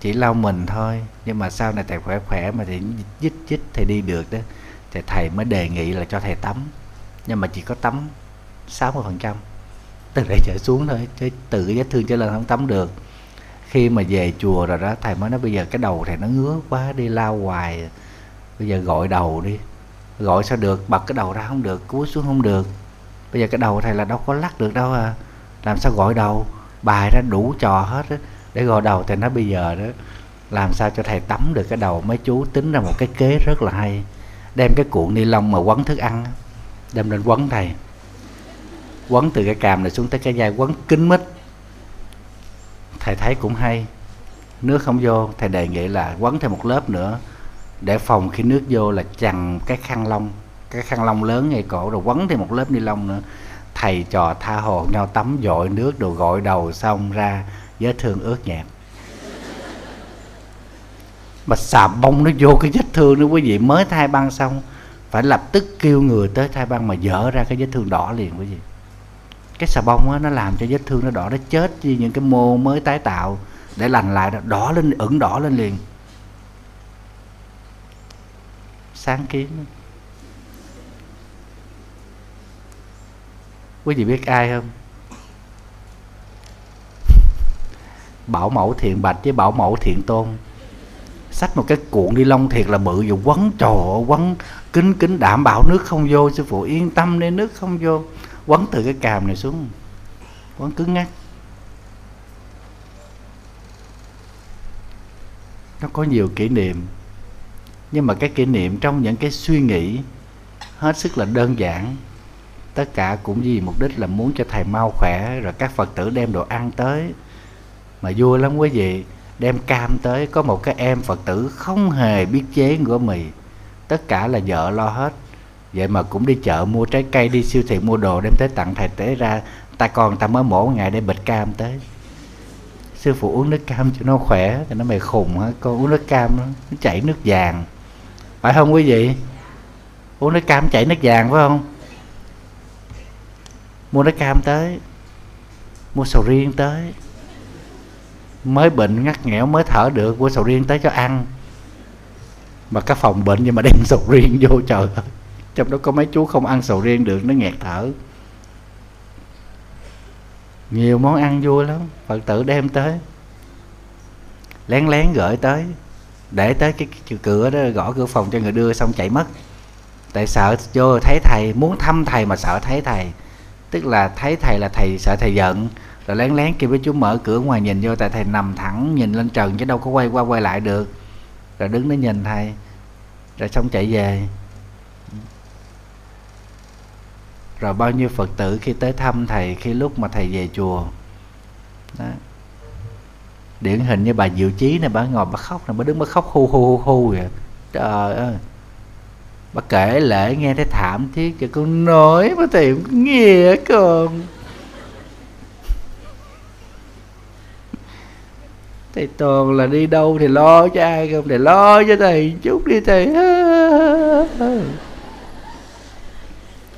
chỉ lau mình thôi, nhưng mà sau này thầy khỏe khỏe mà thì dít dít thầy đi được đó. Thì thầy mới đề nghị là cho thầy tắm. Nhưng mà chỉ có tắm 60 phần trăm. Từ đây trở xuống thôi, chứ từ cái vết thương trở lên không tắm được. Khi mà về chùa rồi đó, thầy mới nói bây giờ cái đầu thầy nó ngứa quá, đi lao hoài. Bây giờ gọi đầu đi. Gọi sao được? Bật cái đầu ra không được, cúi xuống không được bây giờ cái đầu thầy là đâu có lắc được đâu à. Làm sao gọi đầu? Bài ra đủ trò hết đó. để gọi đầu thì nói bây giờ đó, làm sao cho thầy tắm được cái đầu mấy chú? Tính ra một cái kế rất là hay. Đem cái cuộn ni lông mà quấn thức ăn đem lên quấn thầy. Quấn từ cái càm này xuống tới cái vai quấn kín mít. Thầy thấy cũng hay. Nước không vô, thầy đề nghị là quấn thêm một lớp nữa, để phòng khi nước vô là chằng cái khăn lông cái khăn lông lớn ngay cổ rồi quấn thêm một lớp ni lông nữa. Thầy trò tha hồ nhau tắm dội nước đồ gội đầu xong ra vết thương ướt nhẹp. Mà xà bông nó vô cái vết thương đó quý vị mới thay băng xong phải lập tức kêu người tới thay băng mà dỡ ra cái vết thương đỏ liền quý vị. Cái xà bông á, nó làm cho vết thương nó đỏ nó chết như những cái mô mới tái tạo để lành lại đó đỏ lên ửng đỏ lên liền. Sáng kiến quý vị biết ai không? Bảo mẫu thiện bạch với bảo mẫu thiện tôn. Sách một cái cuộn đi lông thiệt là bự dù quấn trò quấn, kính kính, đảm bảo nước không vô, sư phụ yên tâm nên nước không vô. Quấn từ cái càm này xuống, quấn cứng ngắc nó có nhiều kỷ niệm, nhưng mà cái kỷ niệm trong những cái suy nghĩ hết sức là đơn giản tất cả cũng vì mục đích là muốn cho thầy mau khỏe rồi các phật tử đem đồ ăn tới. Mà vui lắm quý vị đem cam tới có một cái em phật tử không hề biết chế gói mì. Tất cả là vợ lo hết. Vậy mà cũng đi chợ mua trái cây đi siêu thị mua đồ đem tới tặng thầy tế ra. Ta còn ta mới mổ ngày để bịch cam tới. Sư phụ uống nước cam cho nó khỏe thì nó mày khùng hả? Con uống nước cam nó, nó chảy nước vàng. Phải không quý vị? Uống nước cam chảy nước vàng phải không? Mua trái cam tới. Mua sầu riêng tới. Mới bệnh ngắt nghẽo mới thở được mua sầu riêng tới cho ăn. Mà các phòng bệnh nhưng mà đem sầu riêng vô trời ơi. Trong đó có mấy chú không ăn sầu riêng được nó nghẹt thở. Nhiều món ăn vui lắm phật tử đem tới. Lén lén gửi tới. Để tới cái, cái cửa đó gõ cửa phòng cho người đưa xong chạy mất. Tại sợ vô thấy thầy muốn thăm thầy mà sợ thấy thầy tức là thấy thầy là thầy sợ thầy giận, rồi lén lén kêu với chú mở cửa ngoài nhìn vô, tại thầy nằm thẳng nhìn lên trần chứ đâu có quay qua quay lại được. Rồi đứng đó nhìn thầy, rồi xong chạy về. Rồi bao nhiêu phật tử khi tới thăm thầy, khi lúc mà thầy về chùa. Đó. điển hình như bà diệu chí này bà ngồi bà khóc này bà đứng bà khóc hu hu hu hu vậy. Trời ơi bà kể lễ nghe thấy thảm thiết cho con nói mà thầy nghe con. Thầy toàn là đi đâu thì lo cho ai không? Thầy lo cho thầy chút đi thầy.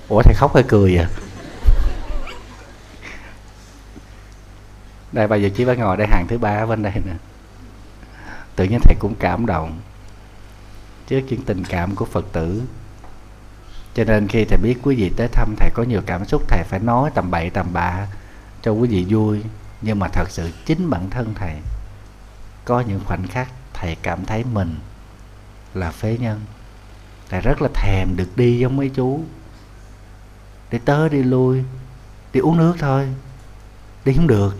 Ủa, thầy khóc hay cười à đây, bây giờ chỉ phải ngồi đây hàng thứ ba bên đây nè. Tự nhiên thầy cũng cảm động trước những tình cảm của phật tử. Cho nên khi thầy biết quý vị tới thăm, thầy có nhiều cảm xúc, thầy phải nói tầm bậy, tầm bạ cho quý vị vui. Nhưng mà thật sự chính bản thân thầy, có những khoảnh khắc thầy cảm thấy mình là phế nhân. Thầy rất là thèm được đi giống mấy chú, để tới đi lui, đi uống nước thôi, đi không được.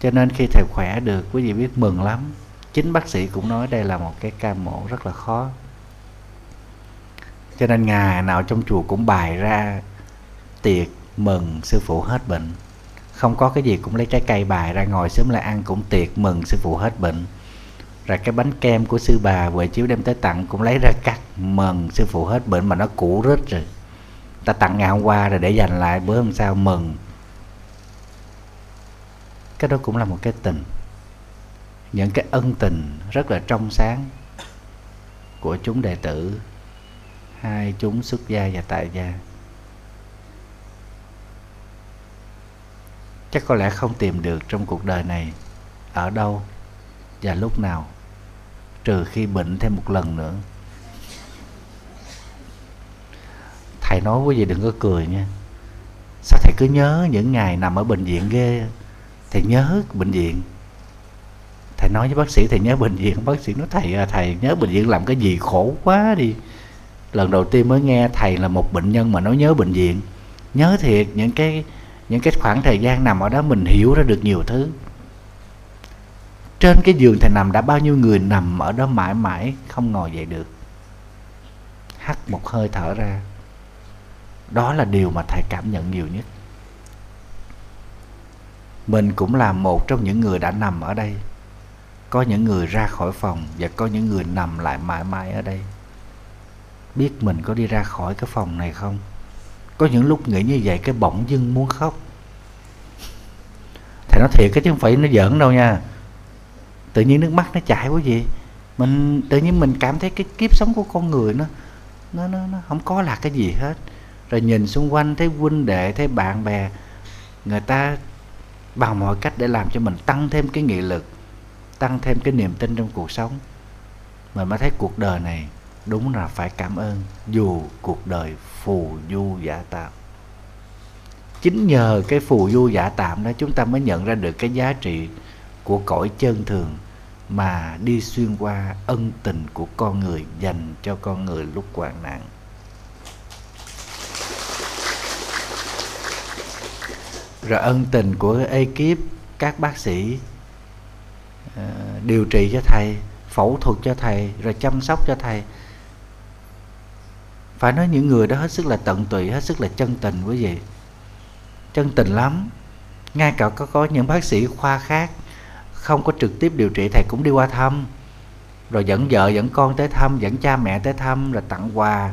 Cho nên khi thầy khỏe được, quý vị biết mừng lắm. Chính bác sĩ cũng nói đây là một cái ca mổ rất là khó. Cho nên ngày nào trong chùa cũng bài ra tiệc mừng sư phụ hết bệnh. Không có cái gì cũng lấy trái cây bài ra, ngồi sớm lại ăn cũng tiệc mừng sư phụ hết bệnh. Rồi cái bánh kem của sư bà huệ chiếu đem tới tặng cũng lấy ra cắt mừng sư phụ hết bệnh mà nó cũ rít rồi. Ta tặng ngày hôm qua rồi để dành lại, bữa hôm sau mừng cái đó cũng là một cái tình. Những cái ân tình rất là trong sáng của chúng đệ tử. Hai chúng xuất gia và tại gia. Chắc có lẽ không tìm được trong cuộc đời này, ở đâu và lúc nào, trừ khi bệnh thêm một lần nữa. Thầy nói quý vị đừng có cười nha. Sao thầy cứ nhớ những ngày nằm ở bệnh viện ghê? Thầy nhớ bệnh viện. Thầy nói với bác sĩ thầy nhớ bệnh viện. Bác sĩ nói thầy à, thầy nhớ bệnh viện làm cái gì? Khổ quá đi. Lần đầu tiên mới nghe thầy là một bệnh nhân mà nói nhớ bệnh viện. Nhớ thiệt những cái những cái khoảng thời gian nằm ở đó mình hiểu ra được nhiều thứ. Trên cái giường thầy nằm đã bao nhiêu người nằm ở đó mãi mãi không ngồi dậy được. Hắt một hơi thở ra. Đó là điều mà thầy cảm nhận nhiều nhất mình cũng là một trong những người đã nằm ở đây. Có những người ra khỏi phòng và có những người nằm lại mãi mãi ở đây. Biết mình có đi ra khỏi cái phòng này không? Có những lúc nghĩ như vậy cái bỗng dưng muốn khóc. Thầy nói thiệt cái chứ không phải nó giỡn đâu nha. Tự nhiên nước mắt nó chảy quá gì mình tự nhiên mình cảm thấy cái kiếp sống của con người nó nó nó, nó không có là cái gì hết. Rồi nhìn xung quanh thấy huynh đệ thấy bạn bè người ta bằng mọi cách để làm cho mình tăng thêm cái nghị lực, tăng thêm cái niềm tin trong cuộc sống. Mình mới thấy cuộc đời này đúng là phải cảm ơn dù cuộc đời phù du giả tạm. Chính nhờ cái phù du giả tạm đó chúng ta mới nhận ra được cái giá trị của cõi chân thường mà đi xuyên qua ân tình của con người dành cho con người lúc hoạn nạn. Rồi ân tình của ekip các bác sĩ uh, điều trị cho thầy phẫu thuật cho thầy rồi chăm sóc cho thầy. Phải nói những người đó hết sức là tận tụy hết sức là chân tình quý vị. Chân tình lắm. Ngay cả có, có những bác sĩ khoa khác không có trực tiếp điều trị thầy cũng đi qua thăm. Rồi dẫn vợ dẫn con tới thăm dẫn cha mẹ tới thăm rồi tặng quà.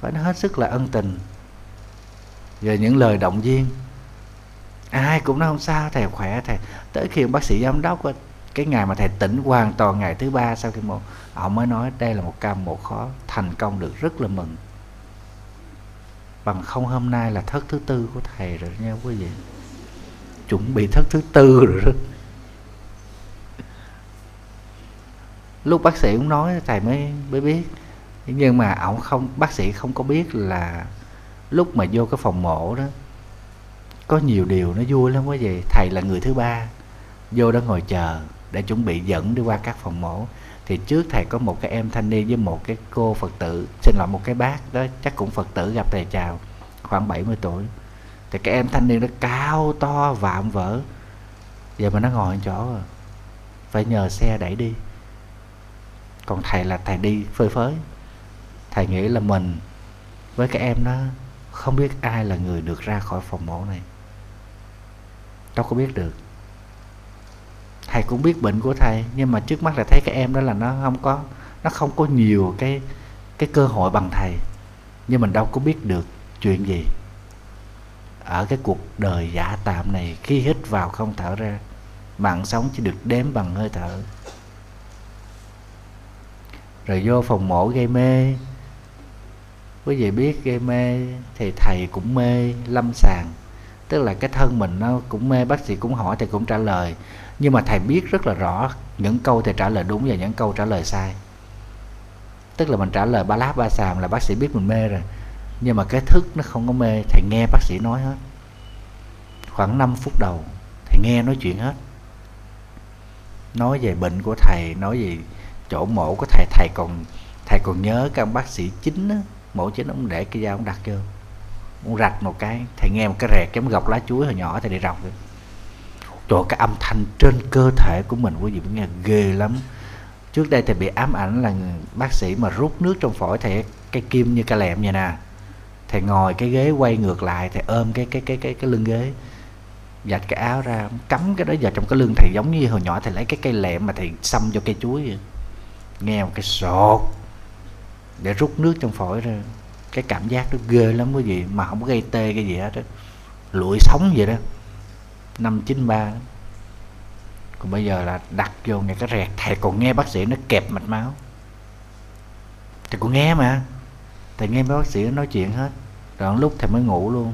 Phải nói hết sức là ân tình. Và những lời động viên ai cũng nói không sao, thầy khỏe, thầy. Tới khi bác sĩ giám đốc cái ngày mà thầy tỉnh hoàn toàn ngày thứ ba sau khi mổ, ông mới nói đây là một ca mổ khó, thành công được rất là mừng. Bằng không hôm nay là thất thứ tư của thầy rồi nha quý vị. Chuẩn bị thất thứ tư rồi đó. Lúc bác sĩ cũng nói, thầy mới mới biết. Nhưng mà ông không, bác sĩ không có biết là lúc mà vô cái phòng mổ đó có nhiều điều nó vui lắm quý vị thầy là người thứ ba. Vô đó ngồi chờ để chuẩn bị dẫn đi qua các phòng mổ. Thì trước thầy có một cái em thanh niên với một cái cô phật tử. Xin lỗi, một cái bác đó, chắc cũng phật tử gặp thầy chào, khoảng 70 tuổi. Thì cái em thanh niên nó cao to, vạm vỡ. Giờ mà nó ngồi chỗ rồi phải nhờ xe đẩy đi. Còn thầy là thầy đi phơi phới. Thầy nghĩ là mình với cái em đó không biết ai là người được ra khỏi phòng mổ này đâu có biết được. Thầy cũng biết bệnh của thầy, nhưng mà trước mắt là thấy cái em đó là nó không có, nó không có nhiều cái cái cơ hội bằng thầy. Nhưng mình đâu có biết được chuyện gì. Ở cái cuộc đời giả tạm này, khi hít vào không thở ra, mạng sống chỉ được đếm bằng hơi thở. Rồi vô phòng mổ gây mê. Quý vị biết gây mê thì thầy cũng mê lâm sàng tức là cái thân mình nó cũng mê, bác sĩ cũng hỏi thầy cũng trả lời. Nhưng mà thầy biết rất là rõ những câu thầy trả lời đúng và những câu trả lời sai. Tức là mình trả lời ba láp ba sàm là bác sĩ biết mình mê rồi. Nhưng mà cái thức nó không có mê, thầy nghe bác sĩ nói hết. Khoảng 5 phút đầu, thầy nghe nói chuyện hết. Nói về bệnh của thầy, nói về chỗ mổ của thầy. Thầy còn thầy còn nhớ các bác sĩ chính á, mổ chính ông để cái dao ông đặt chưa muốn rạch một cái, thầy nghe một cái rẹt giống gọc lá chuối hồi nhỏ, thầy để rọc được. Trời, cái âm thanh trên cơ thể của mình, quý vị nghe ghê lắm. Trước đây thầy bị ám ảnh là bác sĩ mà rút nước trong phổi, thầy cái kim như cái lẹm vậy nè. Thầy ngồi cái ghế, quay ngược lại, thầy ôm cái cái cái cái cái lưng ghế. Giặt cái áo ra, cắm cái đó vào trong cái lưng thầy, giống như hồi nhỏ thầy lấy cái cây lẹm mà thầy xăm cho cây chuối vậy. Nghe một cái sột. Để rút nước trong phổi ra cái cảm giác nó ghê lắm quý vị, mà không có gây tê cái gì hết á. Lụi sống vậy đó. Năm chín ba. Còn bây giờ là đặt vô nghe cái rẹt thầy còn nghe bác sĩ nó kẹp mạch máu. Thầy còn nghe mà. Thầy nghe bác sĩ nói chuyện hết. Rồi lúc thầy mới ngủ luôn.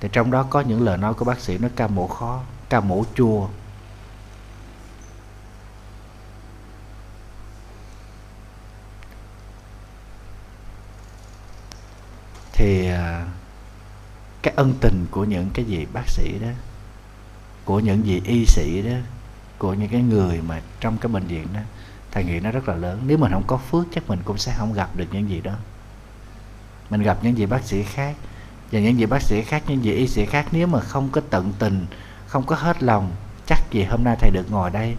Thì trong đó có những lời nói của bác sĩ nó ca mổ khó, ca mổ chua. Thì à, cái ân tình của những cái gì bác sĩ đó, của những gì y sĩ đó, của những cái người mà trong cái bệnh viện đó, thầy nghĩ nó rất là lớn. Nếu mình không có phước, chắc mình cũng sẽ không gặp được những gì đó. Mình gặp những gì bác sĩ khác. Và những gì bác sĩ khác, những gì y sĩ khác, nếu mà không có tận tình, không có hết lòng, chắc gì hôm nay thầy được ngồi đây?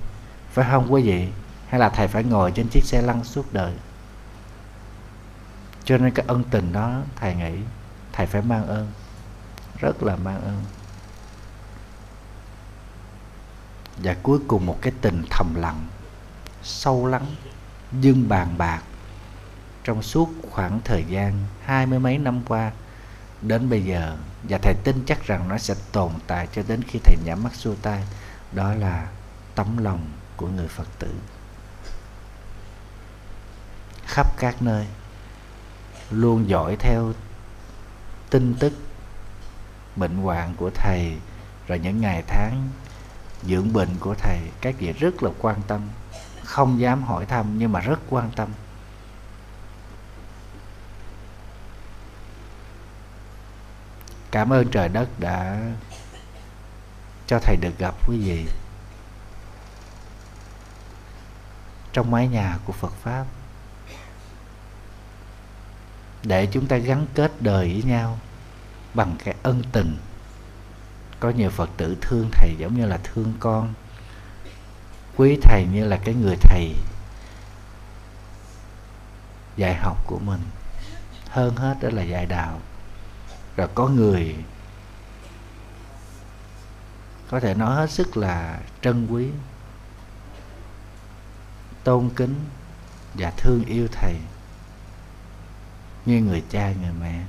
Phải không quý vị? Hay là thầy phải ngồi trên chiếc xe lăn suốt đời? Cho nên cái ân tình đó, thầy nghĩ, thầy phải mang ơn. Rất là mang ơn. Và cuối cùng một cái tình thầm lặng, sâu lắng dưng bàn bạc. Trong suốt khoảng thời gian hai mươi mấy năm qua, đến bây giờ, và thầy tin chắc rằng nó sẽ tồn tại cho đến khi thầy nhắm mắt xuôi tay, đó là tấm lòng của người phật tử. Khắp các nơi luôn dõi theo tin tức bệnh hoạn của thầy rồi những ngày tháng dưỡng bệnh của thầy. Các vị rất là quan tâm, không dám hỏi thăm nhưng mà rất quan tâm. Cảm ơn trời đất đã cho thầy được gặp quý vị trong mái nhà của Phật pháp để chúng ta gắn kết đời với nhau bằng cái ân tình. Có nhiều phật tử thương thầy giống như là thương con. Quý thầy như là cái người thầy dạy học của mình. Hơn hết đó là dạy đạo. Rồi có người có thể nói hết sức là trân quý, tôn kính và thương yêu thầy như người cha, người mẹ.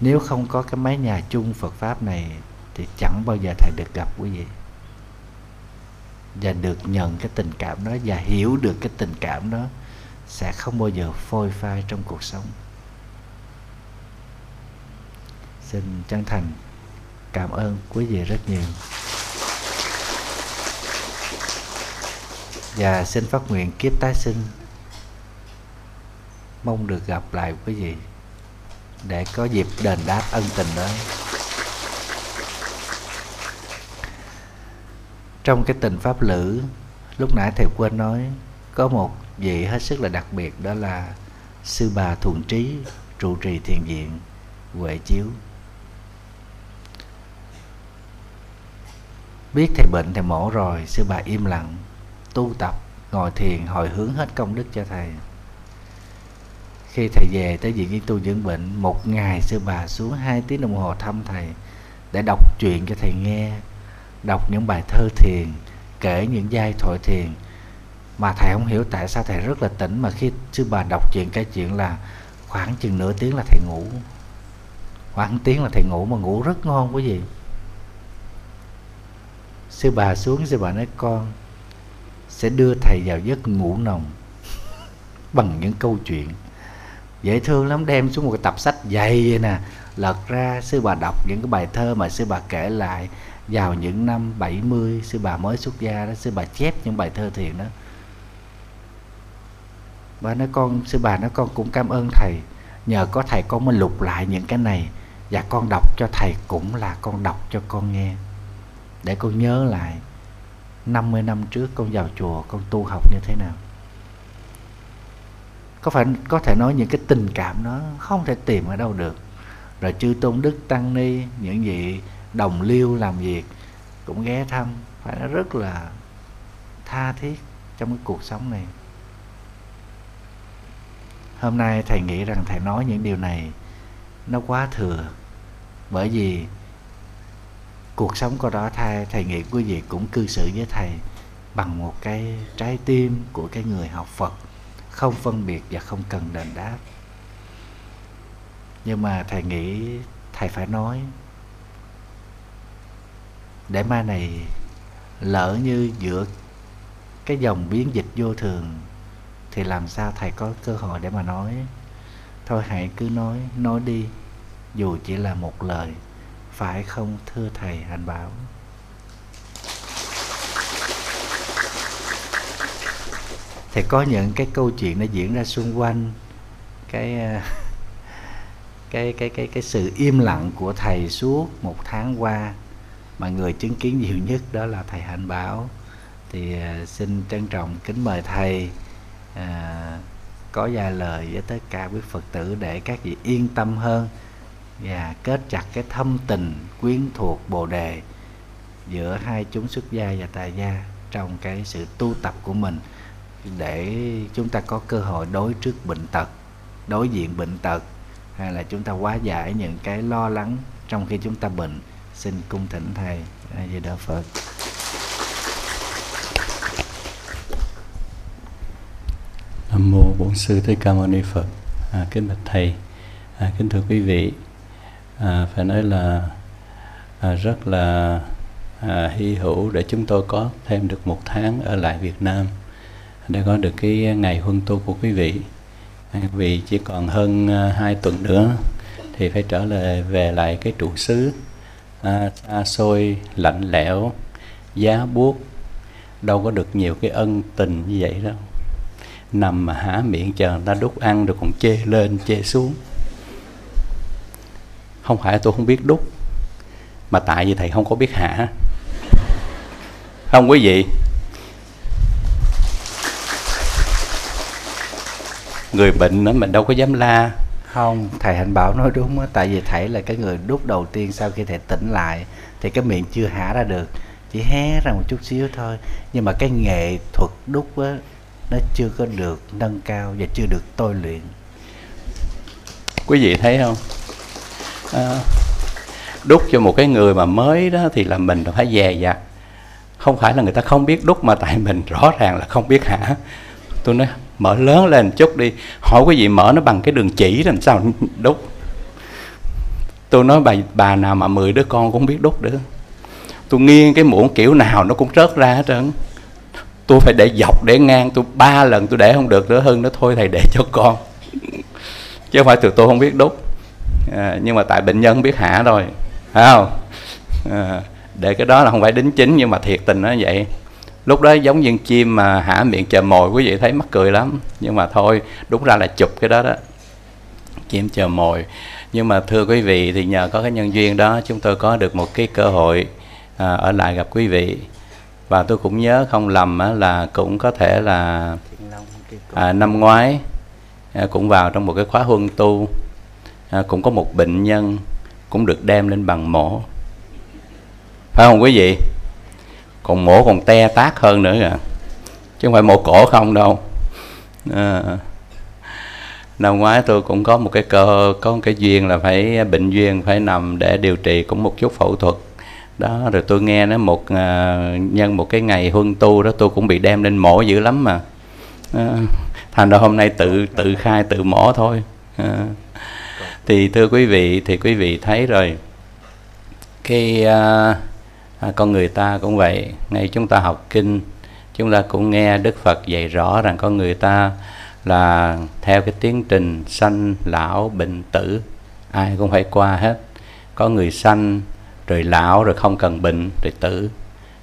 Nếu không có cái mái nhà chung Phật pháp này, thì chẳng bao giờ thầy được gặp quý vị. Và được nhận cái tình cảm đó, và hiểu được cái tình cảm đó, sẽ không bao giờ phôi phai trong cuộc sống. Xin chân thành cảm ơn quý vị rất nhiều. Và xin phát nguyện kiếp tái sinh. Mong được gặp lại quý vị để có dịp đền đáp ân tình đó. Trong cái tình pháp lữ, lúc nãy thầy quên nói, có một vị hết sức là đặc biệt, đó là sư bà thuần trí, trụ trì thiền viện, huệ chiếu. Biết thầy bệnh, thầy mổ rồi, sư bà im lặng tu tập, ngồi thiền, hồi hướng hết công đức cho thầy. Khi thầy về tới viện y tu dưỡng bệnh, một ngày sư bà xuống hai tiếng đồng hồ thăm thầy để đọc chuyện cho thầy nghe, đọc những bài thơ thiền, kể những giai thoại thiền. Mà thầy không hiểu tại sao thầy rất là tỉnh, mà khi sư bà đọc chuyện cái chuyện là khoảng chừng nửa tiếng là thầy ngủ. Khoảng tiếng là thầy ngủ mà ngủ rất ngon quý vị. Sư bà xuống, sư bà nói, con sẽ đưa thầy vào giấc ngủ nồng bằng những câu chuyện. Dễ thương lắm, đem xuống một cái tập sách dày vậy nè. Lật ra, sư bà đọc những cái bài thơ mà sư bà kể lại vào những năm 70 sư bà mới xuất gia đó, sư bà chép những bài thơ thiền đó. Và nói, con, sư bà nói, con cũng cảm ơn thầy. Nhờ có thầy con mới lục lại những cái này và con đọc cho thầy cũng là con đọc cho con nghe. Để con nhớ lại. 50 năm trước con vào chùa, con tu học như thế nào? Có phải, có thể nói những cái tình cảm nó không thể tìm ở đâu được. Rồi chư tôn đức tăng ni, những vị đồng liêu làm việc cũng ghé thăm, phải nó rất là tha thiết trong cái cuộc sống này. Hôm nay thầy nghĩ rằng thầy nói những điều này nó quá thừa, bởi vì cuộc sống của đó, thầy thầy nghĩ quý vị cũng cư xử với thầy bằng một cái trái tim của cái người học Phật, không phân biệt và không cần đền đáp. Nhưng mà thầy nghĩ thầy phải nói, để mai này lỡ như giữa cái dòng biến dịch vô thường thì làm sao thầy có cơ hội để mà nói? Thôi hãy cứ nói nói đi, dù chỉ là một lời phải không thưa thầy hành bảo thì có những cái câu chuyện nó diễn ra xung quanh cái ờ, cái cái cái cái sự im lặng của thầy suốt một tháng qua. Mà người chứng kiến nhiều nhất đó là thầy hạnh bảo thì ờ, xin trân trọng kính mời thầy à, có vài lời với tất cả quý phật tử để các vị yên tâm hơn và kết chặt cái thâm tình quyến thuộc bồ đề giữa hai chúng xuất gia và tài gia trong cái sự tu tập của mình để chúng ta có cơ hội đối trước bệnh tật đối diện bệnh tật hay là chúng ta hóa giải những cái lo lắng trong khi chúng ta bệnh. Xin cung thỉnh thầy a di đà phật. Nam mô bổn sư thích ca mâu ni phật. À, kính bạch thầy. À, kính thưa quý vị à, phải nói là à, rất là à, hy hữu để chúng tôi có thêm được một tháng ở lại Việt Nam để có được cái ngày huân tu của quý vị. À, vì chỉ còn hơn à, hai tuần nữa thì phải trở lại về lại cái trụ xứ à, xa xôi lạnh lẽo giá buốt đâu có được nhiều cái ân tình như vậy đâu. Nằm mà há miệng chờ người ta đút ăn rồi còn chê lên chê xuống không phải tôi không biết đúc mà tại vì thầy không có biết hạ. Không quý vị. Người bệnh đó mình đâu có dám la. Không thầy hạnh bảo nói đúng á tại vì thầy là cái người đúc đầu tiên sau khi thầy tỉnh lại thì cái miệng chưa hả ra được chỉ hé ra một chút xíu thôi. Nhưng mà cái nghệ thuật đúc á nó chưa có được nâng cao và chưa được tôi luyện. Quý vị thấy không Ờ. đúc cho một cái người mà mới đó thì là mình phải dè dặt. Không phải là người ta không biết đúc mà tại mình rõ ràng là không biết hả? Tôi nói mở lớn lên chút đi hỏi cái gì mở nó bằng cái đường chỉ làm sao đúc? Tôi nói bà bà nào mà 10 đứa con cũng biết đúc được, tôi nghiêng cái muỗng kiểu nào nó cũng rớt ra hết trơn. Tôi phải để dọc để ngang tôi ba lần tôi để không được nữa hơn nó thôi thầy để cho con. Chứ không phải từ tôi không biết đúc à, nhưng mà tại bệnh nhân biết hạ rồi phải không? À, để cái đó là không phải đính chính nhưng mà thiệt tình nó vậy. Lúc đó giống như chim mà hả miệng chờ mồi quý vị thấy mắc cười lắm. Nhưng mà thôi đúng ra là chụp cái đó đó chim chờ mồi. Nhưng mà thưa quý vị thì nhờ có cái nhân duyên đó chúng tôi có được một cái cơ hội à, ở lại gặp quý vị. Và tôi cũng nhớ không lầm á, là cũng có thể là à, năm ngoái à, cũng vào trong một cái khóa huân tu à, cũng có một bệnh nhân cũng được đem lên bằng mổ. Phải không quý vị? Còn mổ còn te tát hơn nữa kìa. Chứ không phải mổ cổ không đâu. À, năm ngoái tôi cũng có một cái cơ có một cái duyên là phải bệnh duyên phải nằm để điều trị cũng một chút phẫu thuật. Đó rồi tôi nghe nó một à, nhân một cái ngày huân tu đó tôi cũng bị đem lên mổ dữ lắm mà. À, thành ra hôm nay tự tự khai tự mổ thôi. À, thì thưa quý vị thì quý vị thấy rồi. Cái à, à, con người ta cũng vậy. Ngay chúng ta học kinh chúng ta cũng nghe đức phật dạy rõ rằng con người ta là theo cái tiến trình sanh lão bệnh tử. Ai cũng phải qua hết. Có người sanh rồi lão rồi không cần bệnh rồi tử.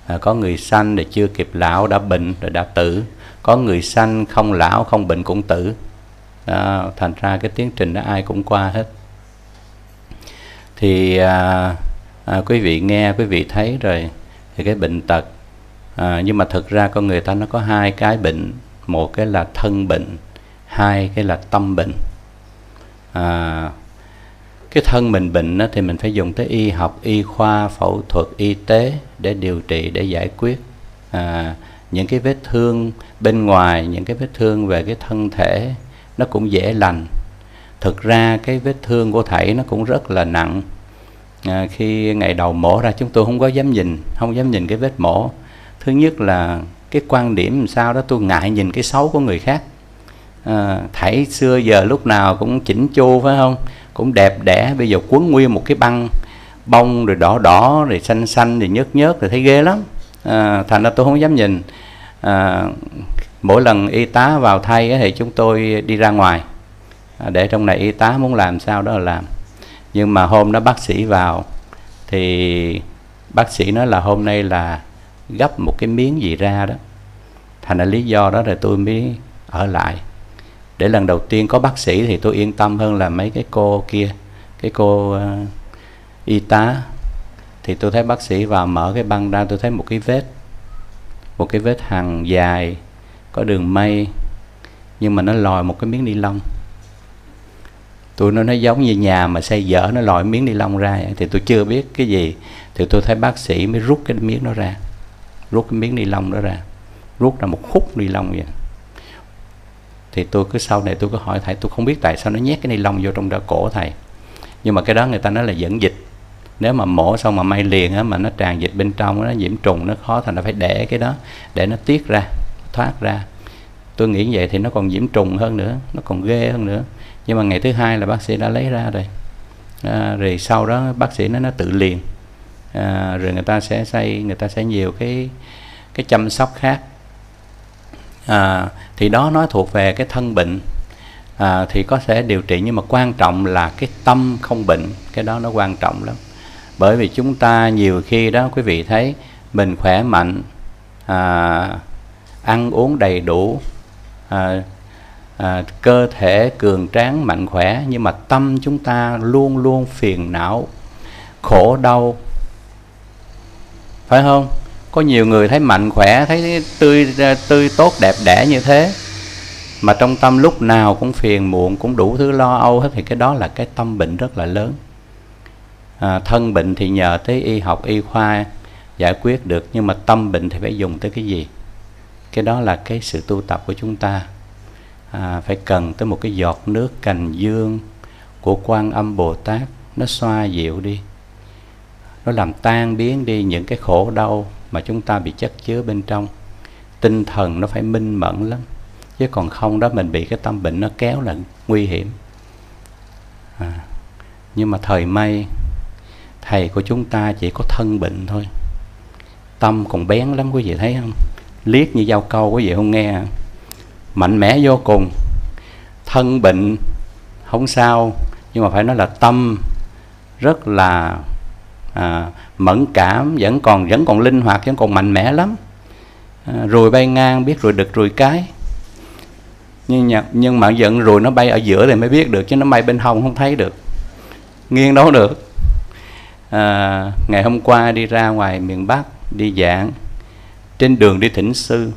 À, có người sanh rồi chưa kịp lão đã bệnh rồi đã tử. Có người sanh không lão không bệnh cũng tử à, thành ra cái tiến trình đó ai cũng qua hết. Thì à, à, quý vị nghe quý vị thấy rồi thì cái bệnh tật à, nhưng mà thực ra con người ta nó có hai cái bệnh. Một cái là thân bệnh hai cái là tâm bệnh. À, cái thân mình bệnh đó, thì mình phải dùng tới y học y khoa phẫu thuật y tế để điều trị để giải quyết. À, những cái vết thương bên ngoài những cái vết thương về cái thân thể nó cũng dễ lành. Thực ra cái vết thương của thảy nó cũng rất là nặng. À, khi ngày đầu mổ ra chúng tôi không có dám nhìn không dám nhìn cái vết mổ. Thứ nhất là cái quan điểm làm sao đó tôi ngại nhìn cái xấu của người khác. À, thảy xưa giờ lúc nào cũng chỉnh chu phải không? Cũng đẹp đẽ bây giờ quấn nguyên một cái băng bông rồi đỏ đỏ rồi xanh xanh rồi nhớt nhớt rồi thấy ghê lắm. À, thành ra tôi không dám nhìn. À, mỗi lần y tá vào thay thì chúng tôi đi ra ngoài. À, để trong này y tá muốn làm sao đó là làm. Nhưng mà hôm đó bác sĩ vào thì bác sĩ nói là hôm nay là gấp một cái miếng gì ra đó. Thành ra lý do đó là tôi mới ở lại. Để lần đầu tiên có bác sĩ thì tôi yên tâm hơn là mấy cái cô kia cái cô uh, y tá. Thì tôi thấy bác sĩ vào mở cái băng ra tôi thấy một cái vết một cái vết hằn dài có đường mây, nhưng mà nó lòi một cái miếng ni lông. Tôi nó nó giống như nhà mà xây dở nó lòi miếng ni lông ra thì tôi chưa biết cái gì. Thì tôi thấy bác sĩ mới rút cái miếng nó ra, rút cái miếng ni lông đó ra. Rút ra một khúc ni lông vậy. Thì tôi cứ sau này tôi cứ hỏi thầy, tôi không biết tại sao nó nhét cái ni lông vô trong đỡ cổ thầy. Nhưng mà cái đó người ta nói là dẫn dịch. Nếu mà mổ xong mà may liền á, mà nó tràn dịch bên trong nó nhiễm trùng, nó khó thành nó phải để cái đó, để nó tiết ra thoát ra. Tôi nghĩ như vậy thì nó còn nhiễm trùng hơn nữa nó còn ghê hơn nữa. Nhưng mà ngày thứ hai là bác sĩ đã lấy ra rồi. À, rồi sau đó bác sĩ nó nó tự liền. À, rồi người ta sẽ xây người ta sẽ nhiều cái cái chăm sóc khác. À, thì đó nó thuộc về cái thân bệnh. À, thì có thể điều trị nhưng mà quan trọng là cái tâm không bệnh cái đó nó quan trọng lắm. Bởi vì chúng ta nhiều khi đó quý vị thấy mình khỏe mạnh à, ăn uống đầy đủ à, à, cơ thể cường tráng mạnh khỏe nhưng mà tâm chúng ta luôn luôn phiền não khổ đau. Phải không? Có nhiều người thấy mạnh khỏe thấy tươi à, tươi tốt đẹp đẽ như thế mà trong tâm lúc nào cũng phiền muộn cũng đủ thứ lo âu hết thì cái đó là cái tâm bệnh rất là lớn. À, thân bệnh thì nhờ tới y học y khoa giải quyết được nhưng mà tâm bệnh thì phải dùng tới cái gì? Cái đó là cái sự tu tập của chúng ta. À, phải cần tới một cái giọt nước cành dương của quan âm bồ tát nó xoa dịu đi. Nó làm tan biến đi những cái khổ đau mà chúng ta bị chất chứa bên trong. Tinh thần nó phải minh mẫn lắm chứ còn không đó mình bị cái tâm bệnh nó kéo là nguy hiểm. À, nhưng mà thời may thầy của chúng ta chỉ có thân bệnh thôi. Tâm còn bén lắm quý vị thấy không? Liếc như dao câu quý vị không nghe. Mạnh mẽ vô cùng. Thân bệnh không sao nhưng mà phải nói là tâm rất là à, mẫn cảm vẫn còn vẫn còn linh hoạt vẫn còn mạnh mẽ lắm. À, rùi bay ngang biết rồi đực rồi cái. Nhưng nhưng mà giận rồi nó bay ở giữa thì mới biết được chứ nó bay bên hông không thấy được. Nghiêng đâu được. À, ngày hôm qua đi ra ngoài miền Bắc đi giảng trên đường đi thỉnh sư.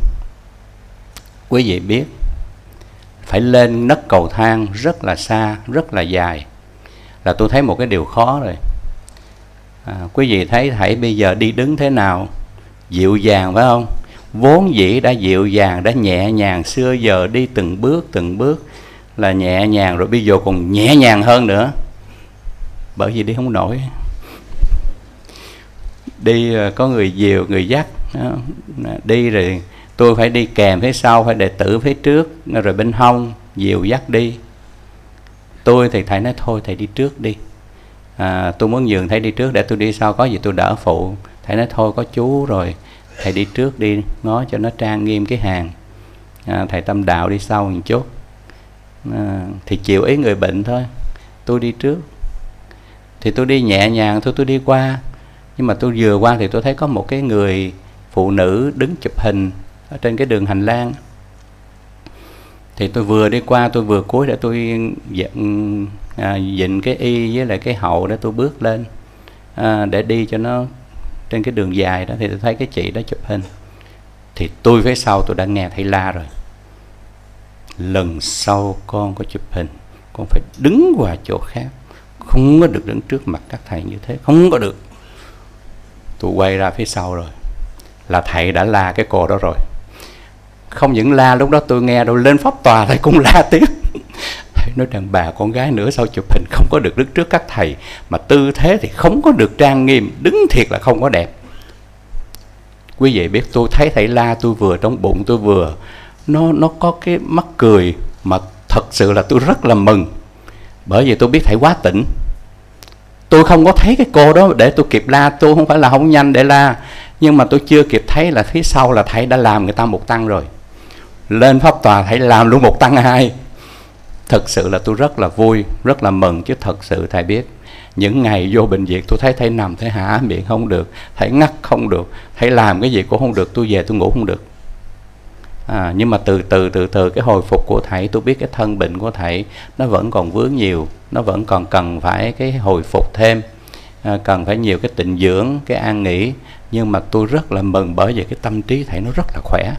Quý vị biết phải lên nấc cầu thang rất là xa rất là dài là tôi thấy một cái điều khó rồi. À, quý vị thấy thảy bây giờ đi đứng thế nào? Dịu dàng phải không? Vốn dĩ đã dịu dàng đã nhẹ nhàng xưa giờ đi từng bước từng bước là nhẹ nhàng rồi bây giờ còn nhẹ nhàng hơn nữa. Bởi vì đi không nổi. Đi à, có người dìu người dắt đi rồi tôi phải đi kèm phía sau phải đệ tử phía trước rồi bên hông dìu dắt đi. Tôi thì thầy nói thôi thầy đi trước đi. À, tôi muốn nhường thầy đi trước để tôi đi sau có gì tôi đỡ phụ. Thầy nói thôi có chú rồi thầy đi trước đi ngó cho nó trang nghiêm cái hàng. À, thầy tâm đạo đi sau một chút. À, thì chịu ý người bệnh thôi. Tôi đi trước. Thì tôi đi nhẹ nhàng thôi tôi đi qua. Nhưng mà tôi vừa qua thì tôi thấy có một cái người phụ nữ đứng chụp hình ở trên cái đường hành lang. Thì tôi vừa đi qua tôi vừa cúi để tôi dựng à, dịnh cái y với lại cái hậu để tôi bước lên à, để đi cho nó trên cái đường dài đó. Thì tôi thấy cái chị đó chụp hình. Thì tôi phía sau tôi đã nghe thấy la rồi. Lần sau con có chụp hình con phải đứng qua chỗ khác. Không có được đứng trước mặt các thầy như thế không có được. Tôi quay ra phía sau rồi là thầy đã la cái cô đó rồi. Không những la, lúc đó tôi nghe đâu lên pháp tòa thầy cũng la tiếp. Thầy nói đàn bà con gái nữa sau chụp hình không có được đứng trước các thầy, mà tư thế thì không có được trang nghiêm, đứng thiệt là không có đẹp. Quý vị biết, tôi thấy thầy la tôi vừa trong bụng tôi vừa, nó nó có cái mắt cười mà thật sự là tôi rất là mừng. Bởi vì tôi biết thầy quá tỉnh. Tôi không có thấy cái cô đó để tôi kịp la, tôi không phải là không nhanh để la nhưng mà tôi chưa kịp thấy là phía sau là thầy đã làm người ta một tăng rồi. Lên pháp tòa thầy làm luôn một tăng hai thật sự là tôi rất là vui rất là mừng chứ thật sự thầy biết. Những ngày vô bệnh viện tôi thấy thầy nằm thầy hả miệng không được thầy ngắt không được thầy làm cái gì cũng không được tôi về tôi ngủ không được. À, nhưng mà từ từ từ từ cái hồi phục của thầy tôi biết cái thân bệnh của thầy nó vẫn còn vướng nhiều nó vẫn còn cần phải cái hồi phục thêm. À, cần phải nhiều cái tịnh dưỡng cái an nghỉ nhưng mà tôi rất là mừng bởi vì cái tâm trí thầy nó rất là khỏe.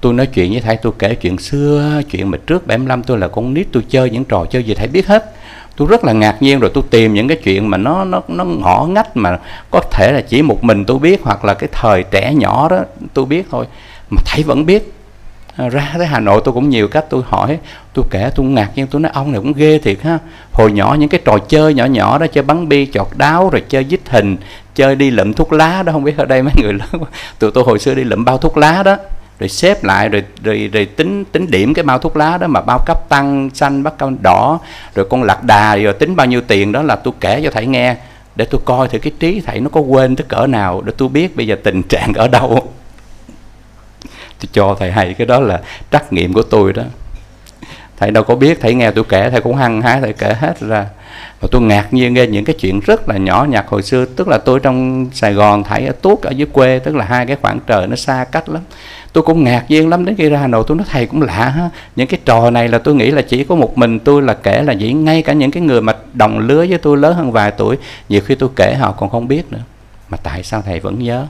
Tôi nói chuyện với thầy, tôi kể chuyện xưa, chuyện mà trước 75 tôi là con nít, tôi chơi những trò chơi gì thầy biết hết. Tôi rất là ngạc nhiên rồi tôi tìm những cái chuyện mà nó nó nó ngõ ngách mà có thể là chỉ một mình tôi biết hoặc là cái thời trẻ nhỏ đó tôi biết thôi. Mà thầy vẫn biết. Ờ, ra tới Hà Nội tôi cũng nhiều cách tôi hỏi. Tôi kể, tôi ngạc nhiên, tôi nói, ông này cũng ghê thiệt ha. Hồi nhỏ những cái trò chơi nhỏ nhỏ đó, chơi bắn bi, chọt đáo, rồi chơi dít hình, chơi đi lượm thuốc lá đó. Không biết ở đây mấy người lớn tụi tôi hồi xưa đi lượm bao thuốc lá đó, rồi xếp lại, rồi rồi rồi tính tính điểm cái bao thuốc lá đó mà bao cấp tăng, xanh bắt cao đỏ, rồi con lạc đà, rồi tính bao nhiêu tiền đó là tôi kể cho thầy nghe, để tôi coi thử cái trí thầy nó có quên tới cỡ nào, để tôi biết bây giờ tình trạng ở đâu tôi cho thầy hay, cái đó là trắc nghiệm của tôi đó. Thầy đâu có biết, thầy nghe tôi kể, thầy cũng hăng hái, thầy kể hết ra. Và tôi ngạc nhiên nghe những cái chuyện rất là nhỏ nhặt hồi xưa. Tức là tôi trong Sài Gòn thầy ở Tuốt, ở dưới quê, tức là hai cái khoảng trời nó xa cách lắm. Tôi cũng ngạc nhiên lắm, đến khi ra Hà Nội tôi nói, thầy cũng lạ ha, những cái trò này là tôi nghĩ là chỉ có một mình tôi là kể là diễn ngay cả những cái người mà đồng lứa với tôi lớn hơn vài tuổi, nhiều khi tôi kể họ còn không biết nữa. Mà tại sao thầy vẫn nhớ?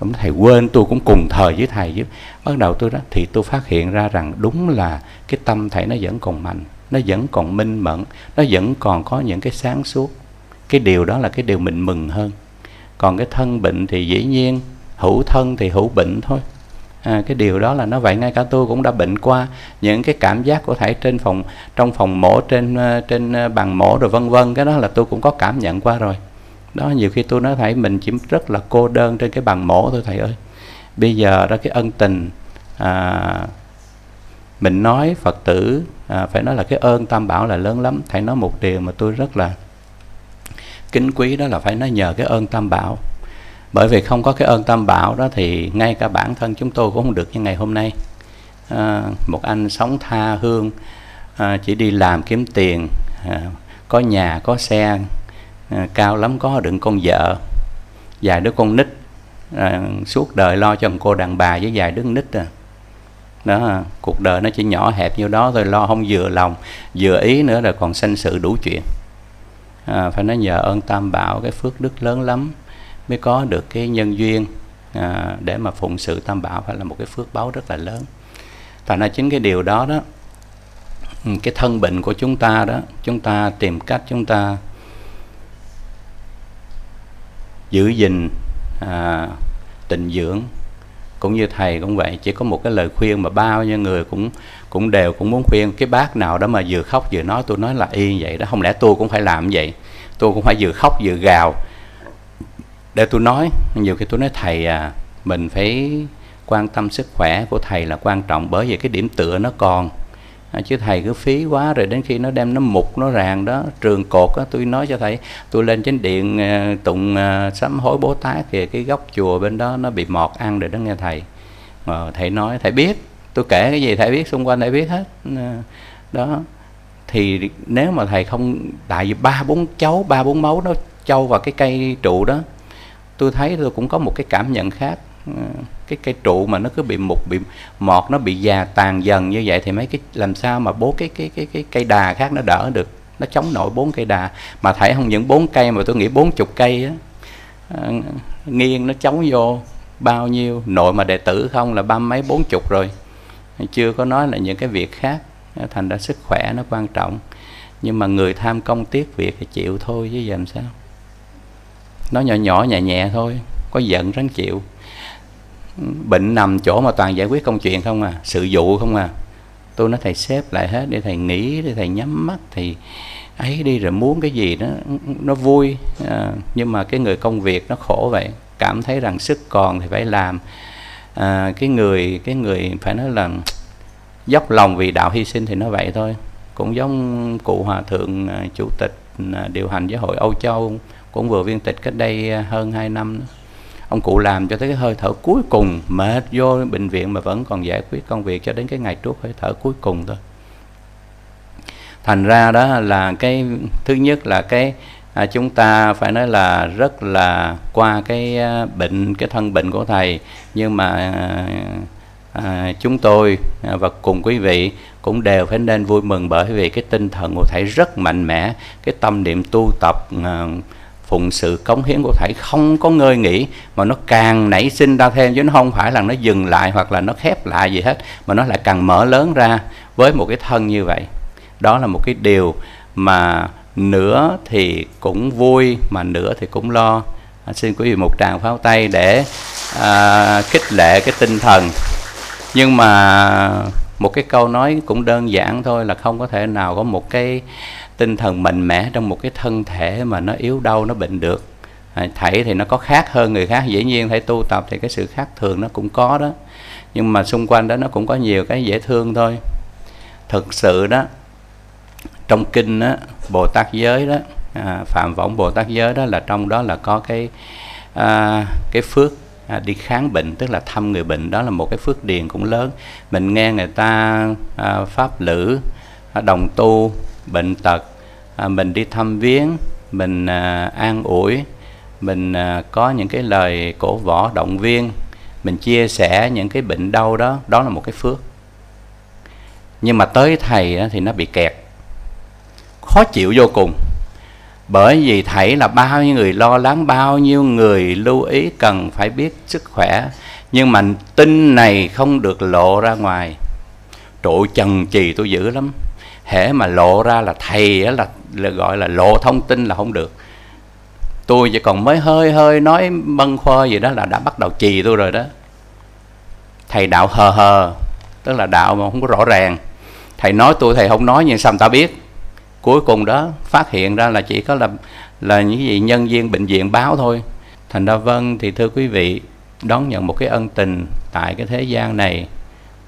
Cũng thầy quên tôi cũng cùng thời với thầy chứ. Bắt đầu tôi đó thì tôi phát hiện ra rằng đúng là cái tâm thầy nó vẫn còn mạnh nó vẫn còn minh mẫn nó vẫn còn có những cái sáng suốt. Cái điều đó là cái điều mình mừng hơn. Còn cái thân bệnh thì dĩ nhiên hữu thân thì hữu bệnh thôi. À, cái điều đó là nó vậy ngay cả tôi cũng đã bệnh qua những cái cảm giác của thầy trên phòng trong phòng mổ trên ờ, trên ờ, bàn mổ rồi vân vân cái đó là tôi cũng có cảm nhận qua rồi đó nhiều khi tôi nói thầy mình chỉ rất là cô đơn trên cái bàn mổ thôi thầy ơi. Bây giờ đó cái ân tình à, mình nói phật tử à, phải nói là cái ơn tam bảo là lớn lắm. Thầy nói một điều mà tôi rất là kính quý đó là phải nói nhờ cái ơn tam bảo. Bởi vì không có cái ơn tam bảo đó thì ngay cả bản thân chúng tôi cũng không được như ngày hôm nay. À, một anh sống tha hương à, chỉ đi làm kiếm tiền à, có nhà có xe à, cao lắm có đựng con vợ. Vài đứa con nít à, suốt đời lo cho một cô đàn bà với vài đứa nít à. Đó cuộc đời nó chỉ nhỏ hẹp như đó thôi lo không vừa lòng vừa ý nữa là còn sanh sự đủ chuyện. À, phải nói nhờ ơn tam bảo cái phước đức lớn lắm mới có được cái nhân duyên à, để mà phụng sự tam bảo phải là một cái phước báo rất là lớn. Và là chính cái điều đó đó ừ, cái thân bệnh của chúng ta đó chúng ta tìm cách chúng ta giữ gìn à, tình dưỡng. Cũng như thầy cũng vậy chỉ có một cái lời khuyên mà bao nhiêu người cũng cũng đều cũng muốn khuyên. Cái bác nào đó mà vừa khóc vừa nói tôi nói là y vậy đó không lẽ tôi cũng phải làm vậy? Tôi cũng phải vừa khóc vừa gào để tôi nói. Nhiều khi tôi nói thầy à mình phải quan tâm sức khỏe của thầy là quan trọng bởi vì cái điểm tựa nó còn à, chứ thầy cứ phí quá rồi đến khi nó đem nó mục nó ràng đó trường cột á tôi nói cho thầy tôi lên trên điện à, tụng à, sám hối bố tát kìa cái góc chùa bên đó nó bị mọt ăn rồi đó nghe thầy. Mà thầy nói thầy biết tôi kể cái gì thầy biết xung quanh thầy biết hết. Ờ, đó. Thì nếu mà thầy không tại vì ba bốn cháu ba bốn máu nó châu vào cái cây trụ đó tôi thấy tôi cũng có một cái cảm nhận khác cái cây trụ mà nó cứ bị mục, bị mọt, nó bị già tàn dần như vậy thì mấy cái, làm sao mà bố cái cái cái cái cây đà khác nó đỡ được? Nó chống nổi bốn cây đà. Mà thấy không những bốn cây mà tôi nghĩ bốn chục cây á. Ờ, nghiêng nó chống vô bao nhiêu? Nội mà đệ tử không là ba mấy bốn chục rồi. Chưa có nói là những cái việc khác ờ, thành ra sức khỏe nó quan trọng. Nhưng mà người tham công tiếc việc thì chịu thôi chứ làm sao. Nó nhỏ nhỏ, nhẹ nhẹ thôi, có giận ráng chịu bệnh nằm chỗ mà toàn giải quyết công chuyện không à sự vụ không à. Tôi nói thầy xếp lại hết để thầy nghĩ để thầy nhắm mắt thì ấy đi rồi muốn cái gì đó nó vui. À, nhưng mà cái người công việc nó khổ vậy cảm thấy rằng sức còn thì phải làm. À, cái người cái người phải nói là dốc lòng vì đạo hy sinh thì nó vậy thôi. Cũng giống cụ hòa thượng à, chủ tịch à, điều hành giáo hội Âu Châu cũng vừa viên tịch cách đây à, hơn 2 năm nữa ông cụ làm cho tới cái hơi thở cuối cùng mệt vô bệnh viện mà vẫn còn giải quyết công việc cho đến cái ngày trước hơi thở cuối cùng thôi. Thành ra đó là cái thứ nhất là cái à, chúng ta phải nói là rất là qua cái à, bệnh cái thân bệnh của thầy. Nhưng mà à, à, chúng tôi à, và cùng quý vị cũng đều phải nên vui mừng bởi vì cái tinh thần của thầy rất mạnh mẽ cái tâm niệm tu tập à, phụng sự cống hiến của thầy. Không có ngơi nghỉ mà nó càng nảy sinh ra thêm chứ nó không phải là nó dừng lại hoặc là nó khép lại gì hết mà nó lại càng mở lớn ra với một cái thân như vậy. Đó là một cái điều mà nửa thì cũng vui mà nửa thì cũng lo. À, xin quý vị một tràng pháo tay để à, khích lệ cái tinh thần. Nhưng mà một cái câu nói cũng đơn giản thôi là không có thể nào có một cái tinh thần mạnh mẽ trong một cái thân thể mà nó yếu đau nó bệnh được. À, thảy thì nó có khác hơn người khác dĩ nhiên thảy tu tập thì cái sự khác thường nó cũng có đó. Nhưng mà xung quanh đó nó cũng có nhiều cái dễ thương thôi. Thực sự đó trong kinh đó, bồ tát giới đó à, phạm võng bồ tát giới đó là trong đó là có cái à, cái phước à, đi kháng bệnh tức là thăm người bệnh đó là một cái phước điền cũng lớn. Mình nghe người ta à, pháp lữ à, đồng tu bệnh tật à, mình đi thăm viếng mình à, an ủi mình à, có những cái lời cổ võ động viên mình chia sẻ những cái bệnh đau đó đó là một cái phước. Nhưng mà tới thầy thì nó bị kẹt khó chịu vô cùng. Bởi vì thầy là bao nhiêu người lo lắng bao nhiêu người lưu ý cần phải biết sức khỏe nhưng mà tin này không được lộ ra ngoài. Trụ chần chì tôi dữ lắm hễ mà lộ ra là thầy là, là gọi là lộ thông tin là không được. Tôi chỉ còn mới hơi hơi nói bâng khoa gì đó là đã bắt đầu trì tôi rồi đó. Thầy đạo hờ hờ tức là đạo mà không có rõ ràng. Thầy nói tôi thầy không nói nhưng sao người ta biết? Cuối cùng đó phát hiện ra là chỉ có là là những gì nhân viên bệnh viện báo thôi. Thành ra vâng thì thưa quý vị đón nhận một cái ân tình tại cái thế gian này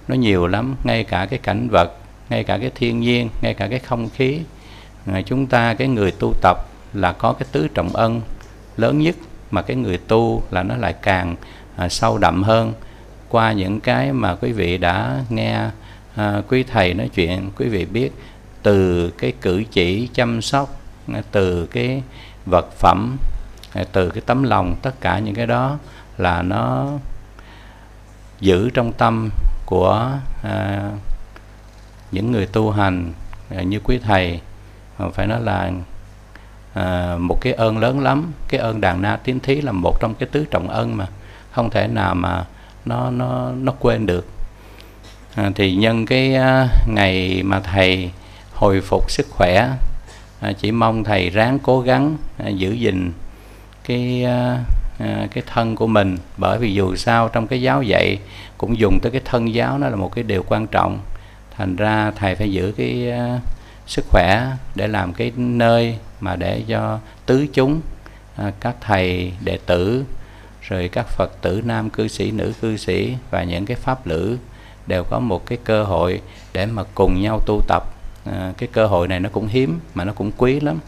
nó nhiều lắm ngay cả cái cảnh vật ngay cả cái thiên nhiên ngay cả cái không khí. À, chúng ta cái người tu tập là có cái tứ trọng ân lớn nhất mà cái người tu là nó lại càng à, sâu đậm hơn. Qua những cái mà quý vị đã nghe à, quý thầy nói chuyện quý vị biết từ cái cử chỉ chăm sóc à, từ cái vật phẩm à, từ cái tấm lòng tất cả những cái đó là nó giữ trong tâm của à, những người tu hành à, như quý thầy à, phải nói là à, một cái ơn lớn lắm. Cái ơn đàn na tiến thí là một trong cái tứ trọng ân mà không thể nào mà nó nó nó quên được. À, thì nhân cái à, ngày mà thầy hồi phục sức khỏe à, chỉ mong thầy ráng cố gắng à, giữ gìn cái à, à, cái thân của mình. Bởi vì dù sao trong cái giáo dạy cũng dùng tới cái thân giáo nó là một cái điều quan trọng thành ra thầy phải giữ cái uh, sức khỏe để làm cái nơi mà để cho tứ chúng uh, các thầy đệ tử rồi các phật tử nam cư sĩ nữ cư sĩ và những cái pháp lữ đều có một cái cơ hội để mà cùng nhau tu tập. À, cái cơ hội này nó cũng hiếm mà nó cũng quý lắm.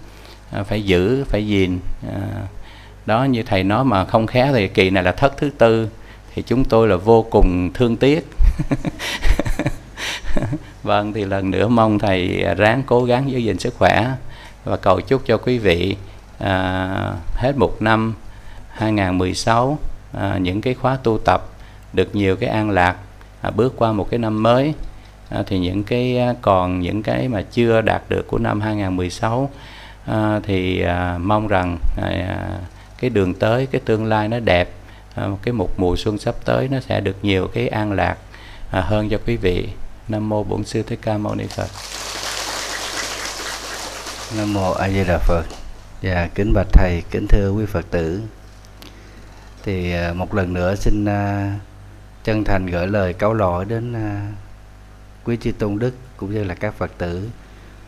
À, phải giữ phải gìn. À, đó như thầy nói mà không khéo thì kỳ này là thất thứ tư thì chúng tôi là vô cùng thương tiếc. vâng thì lần nữa mong thầy ráng cố gắng giữ gìn sức khỏe và cầu chúc cho quý vị à, hết một năm 2016 à, những cái khóa tu tập được nhiều cái an lạc à, bước qua một cái năm mới. À, thì những cái à, còn những cái mà chưa đạt được của năm 2016 à, thì à, mong rằng à, cái đường tới cái tương lai nó đẹp à, cái một mùa xuân sắp tới nó sẽ được nhiều cái an lạc à, hơn cho quý vị nam mô bổn sư thích ca mâu ni phật. Nam mô a di đà phật. Và dạ, kính bạch thầy kính thưa quý phật tử. Thì à, một lần nữa xin à, chân thành gửi lời cáo lỗi đến à, quý chư tôn đức cũng như là các phật tử.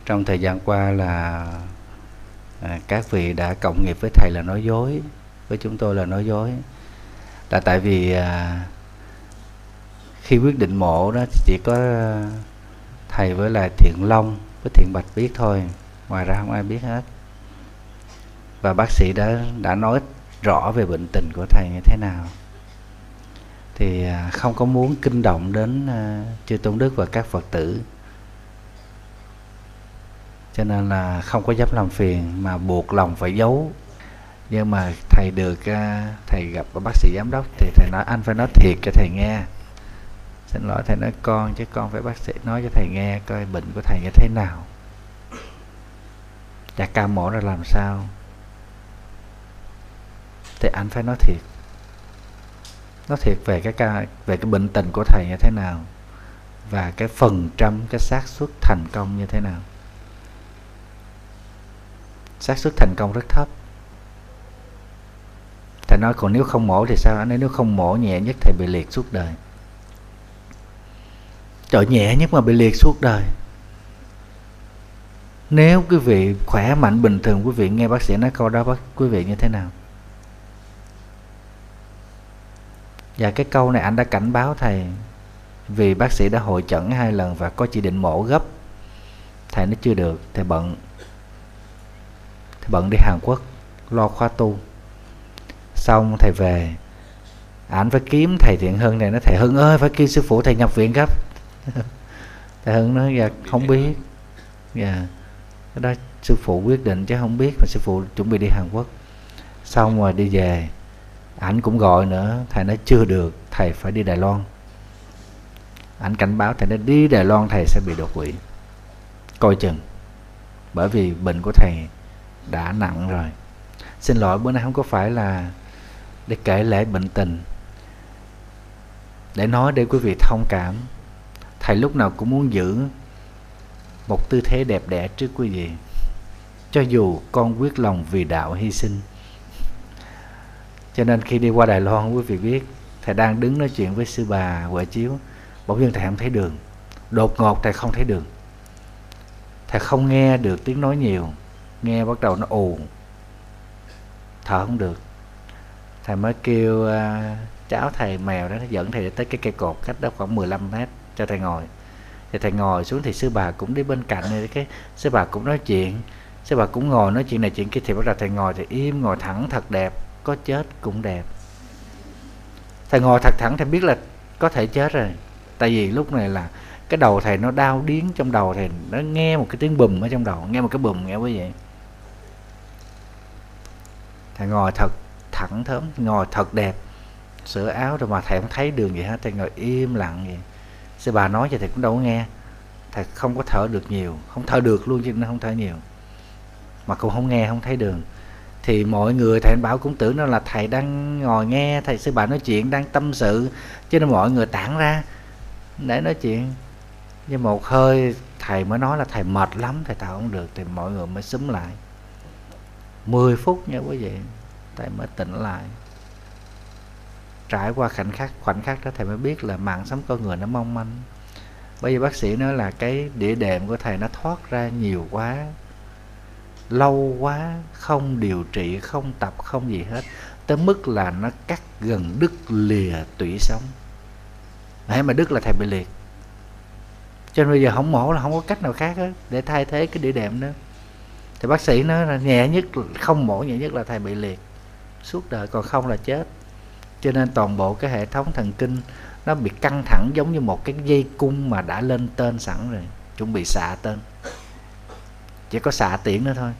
Trong thời gian qua là các vị đã cộng nghiệp với thầy là nói dối với chúng tôi là nói dối. Là tại vì khi quyết định mổ đó chỉ có ờ, thầy với lại thiện long với thiện bạch biết thôi. Ngoài ra không ai biết hết. Và bác sĩ đã đã nói rõ về bệnh tình của thầy như thế nào. Thì ờ, không có muốn kinh động đến ờ, chư tôn đức và các phật tử. Cho nên là không có dám làm phiền mà buộc lòng phải giấu. Nhưng mà thầy được thầy gặp bác sĩ giám đốc thì thầy nói, anh phải nói thiệt cho thầy nghe xin lỗi thầy nói con, chứ con phải bác sĩ nói cho thầy nghe coi bệnh của thầy như thế nào. Và ca mổ ra làm sao? Thì anh phải nói thiệt. Nói thiệt về cái ca, về cái bệnh tình của thầy như thế nào và cái phần trăm, cái xác suất thành công như thế nào. Xác suất thành công rất thấp. Thầy nói còn nếu không mổ thì sao? Anh ấy nếu không mổ nhẹ nhất thầy bị liệt suốt đời trời nhẹ nhất mà bị liệt suốt đời. Nếu quý vị khỏe mạnh bình thường, quý vị nghe bác sĩ nói câu đó, bác, quý vị như thế nào? Và cái câu này anh đã cảnh báo thầy, vì bác sĩ đã hội chẩn hai lần và có chỉ định mổ gấp. Thầy nó chưa được, thầy bận. Thầy bận đi Hàn Quốc, lo khoa tu. Xong thầy về, ảnh phải kiếm thầy thiện hưng này nó thầy hưng ơi, phải kêu sư phụ thầy nhập viện gấp thầy hưng nói dạ không biết. Dạ. Cái đó sư phụ quyết định chứ không biết mà sư phụ chuẩn bị đi Hàn Quốc. Xong rồi đi về ảnh cũng gọi nữa thầy nói chưa được thầy phải đi đài loan. Ảnh cảnh báo thầy nói đi đài loan thầy sẽ bị đột quỵ. Coi chừng bởi vì bệnh của thầy đã nặng rồi. Xin lỗi bữa nay không có phải là để kể lễ bệnh tình. Để nói để quý vị thông cảm thầy lúc nào cũng muốn giữ một tư thế đẹp đẽ trước quý vị. Cho dù con quyết lòng vì đạo hy sinh. Cho nên khi đi qua Đài Loan quý vị biết thầy đang đứng nói chuyện với sư bà Huệ Chiếu. Bỗng nhiên thầy không thấy đường. Đột ngột thầy không thấy đường. Thầy không nghe được tiếng nói nhiều. Nghe bắt đầu nó ù. Thở không được. Thầy mới kêu uh, cháu thầy mèo đó dẫn thầy tới cái cây cột cách đó khoảng 15 mét cho thầy ngồi. Thì thầy ngồi xuống thì sư bà cũng đi bên cạnh này cái sư bà cũng nói chuyện. Sư bà cũng ngồi nói chuyện này chuyện kia thì bắt đầu thầy ngồi thì im, ngồi thẳng thật đẹp, có chết cũng đẹp. Thầy ngồi thật thẳng thầy biết là có thể chết rồi. Tại vì lúc này là cái đầu thầy nó đau điếng trong đầu thầy, nó nghe một cái tiếng bùm ở trong đầu, nghe một cái bùm nghe quý vị. Thầy ngồi thật thẳng thớm, ngồi thật đẹp. Sửa áo rồi mà thầy không thấy đường gì hết, thầy ngồi im lặng vậy sư bà nói cho thầy cũng đâu có nghe. Thầy không có thở được nhiều, không thở được luôn chứ nó không thở nhiều. Mà cũng không nghe, không thấy đường. Thì mọi người thầy anh bảo cũng tưởng nó là thầy đang ngồi nghe, thầy sư bà nói chuyện, đang tâm sự. Cho nên mọi người tản ra, để nói chuyện. Nhưng một hơi, thầy mới nói là thầy mệt lắm, thầy thở không được, thì mọi người mới xúm lại. 10 phút nha quý vị, thầy mới tỉnh lại trải qua khoảnh khắc khoảnh khắc đó thầy mới biết là mạng sống con người nó mong manh. Bởi vì bác sĩ nói là cái địa đệm của thầy nó thoát ra nhiều quá, lâu quá, không điều trị, không tập, không gì hết, tới mức là nó cắt gần đứt lìa tủy sống. Hãy mà đứt là thầy bị liệt. Cho nên bây giờ không mổ là không có cách nào khác hết để thay thế cái địa đệm đó. Thì bác sĩ nói là nhẹ nhất, không mổ nhẹ nhất là thầy bị liệt. Suốt đời còn không là chết cho nên toàn bộ cái hệ thống thần kinh nó bị căng thẳng giống như một cái dây cung mà đã lên tên sẵn rồi, chuẩn bị xạ tên. Chỉ có xạ tiễn nữa thôi.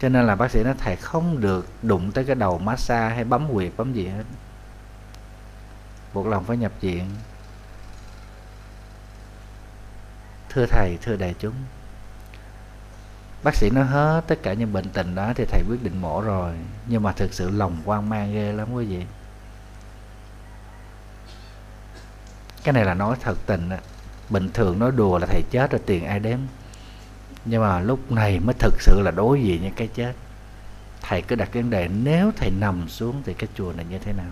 Cho nên là bác sĩ nói thầy không được đụng tới cái đầu massage hay bấm huyệt, bấm gì hết. Buộc lòng phải nhập viện. Thưa thầy, thưa đại chúng. Bác sĩ nói hết tất cả những bệnh tình đó thì thầy quyết định mổ rồi. Nhưng mà thực sự lòng quan mang ghê lắm quý vị. Cái này là nói thật tình á. Bình thường nói đùa là thầy chết rồi tiền ai đếm. Nhưng mà lúc này mới thực sự là đối diện với cái chết. Thầy cứ đặt vấn đề, nếu thầy nằm xuống thì cái chùa này như thế nào?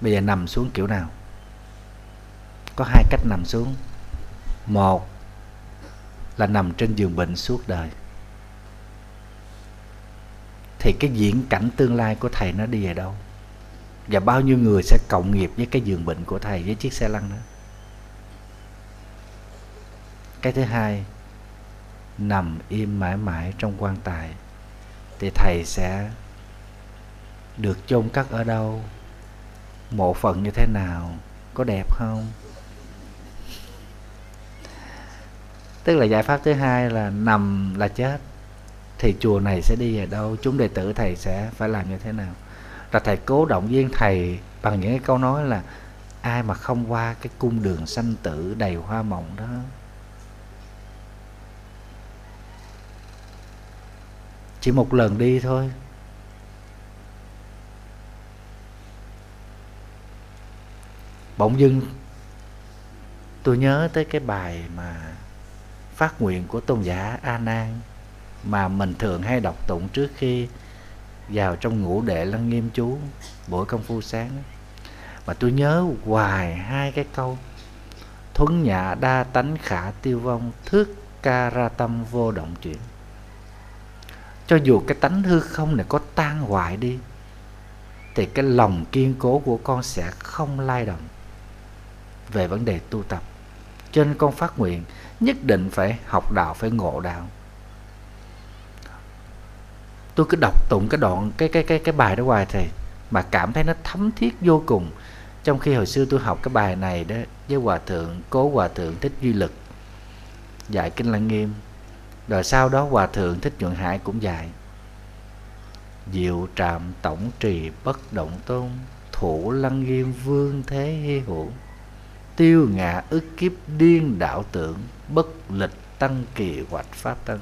Bây giờ nằm xuống kiểu nào? Có hai cách nằm xuống. Một là nằm trên giường bệnh suốt đời. Thì cái diễn cảnh tương lai của thầy nó đi về đâu? Và bao nhiêu người sẽ cộng nghiệp với cái giường bệnh của thầy, với chiếc xe lăn đó? Cái thứ hai, nằm im mãi mãi trong quan tài, thì thầy sẽ được chôn cất ở đâu? Mộ phận như thế nào? Có đẹp không? Tức là giải pháp thứ hai là nằm là chết, thì chùa này sẽ đi về đâu? Chúng đệ tử thầy sẽ phải làm như thế nào? Là thầy cố động viên thầy bằng những cái câu nói là ai mà không qua cái cung đường sanh tử đầy hoa mộng đó? Chỉ một lần đi thôi. Bỗng dưng tôi nhớ tới cái bài mà phát nguyện của tôn giả a nan mà mình thường hay đọc tụng trước khi vào trong ngũ đệ lăng nghiêm chú buổi công phu sáng mà tôi nhớ hoài hai cái câu, thuấn nhạ đa tánh khả tiêu vong, thước ca ra tâm vô động chuyển. Cho dù cái tánh hư không này có tan hoại đi, thì cái lòng kiên cố của con sẽ không lay động. Về vấn đề tu tập cho nên con phát nguyện, nhất định phải học đạo, phải ngộ đạo tôi cứ đọc tụng cái đoạn, cái cái cái cái bài đó hoài thầy mà cảm thấy nó thấm thiết vô cùng. Trong khi hồi xưa tôi học cái bài này đó, với hòa thượng, cố hòa thượng thích duy lực dạy kinh lăng nghiêm. Rồi sau đó hòa thượng thích nhuận hải cũng dạy, diệu trạm tổng trì bất động tôn, thủ lăng nghiêm vương thế hy hữu. Tiêu ngạ ức kiếp điên đạo tưởng, bất lịch tăng kỳ hoạch pháp tân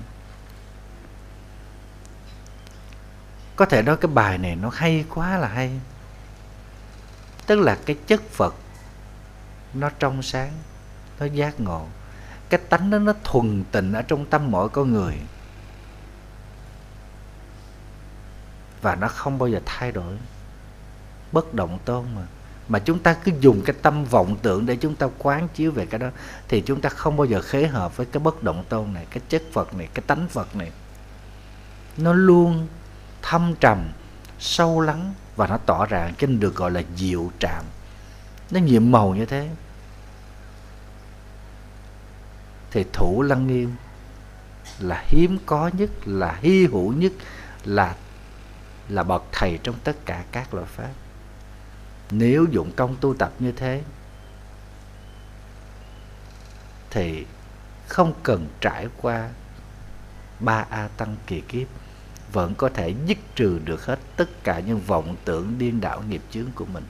có thể nói cái bài này nó hay quá là hay. Tức là cái chất phật nó trong sáng, nó giác ngộ. Cái tánh đó nó thuần tịnh ở trong tâm mỗi con người. Và nó không bao giờ thay đổi, bất động tôn mà. Mà chúng ta cứ dùng cái tâm vọng tưởng để chúng ta quán chiếu về cái đó, thì chúng ta không bao giờ khế hợp với cái bất động tôn này, cái chất phật này, cái tánh phật này. Nó luôn thâm trầm, sâu lắng và nó tỏ ràng cho nên được gọi là diệu trạm. Nó nhiệm màu như thế. Thì thủ lăng nghiêm là hiếm có nhất, là hy hữu nhất, là là bậc thầy trong tất cả các loại pháp. Nếu dụng công tu tập như thế, thì không cần trải qua ba a tăng kỳ kiếp vẫn có thể dứt trừ được hết tất cả những vọng tưởng điên đảo nghiệp chướng của mình.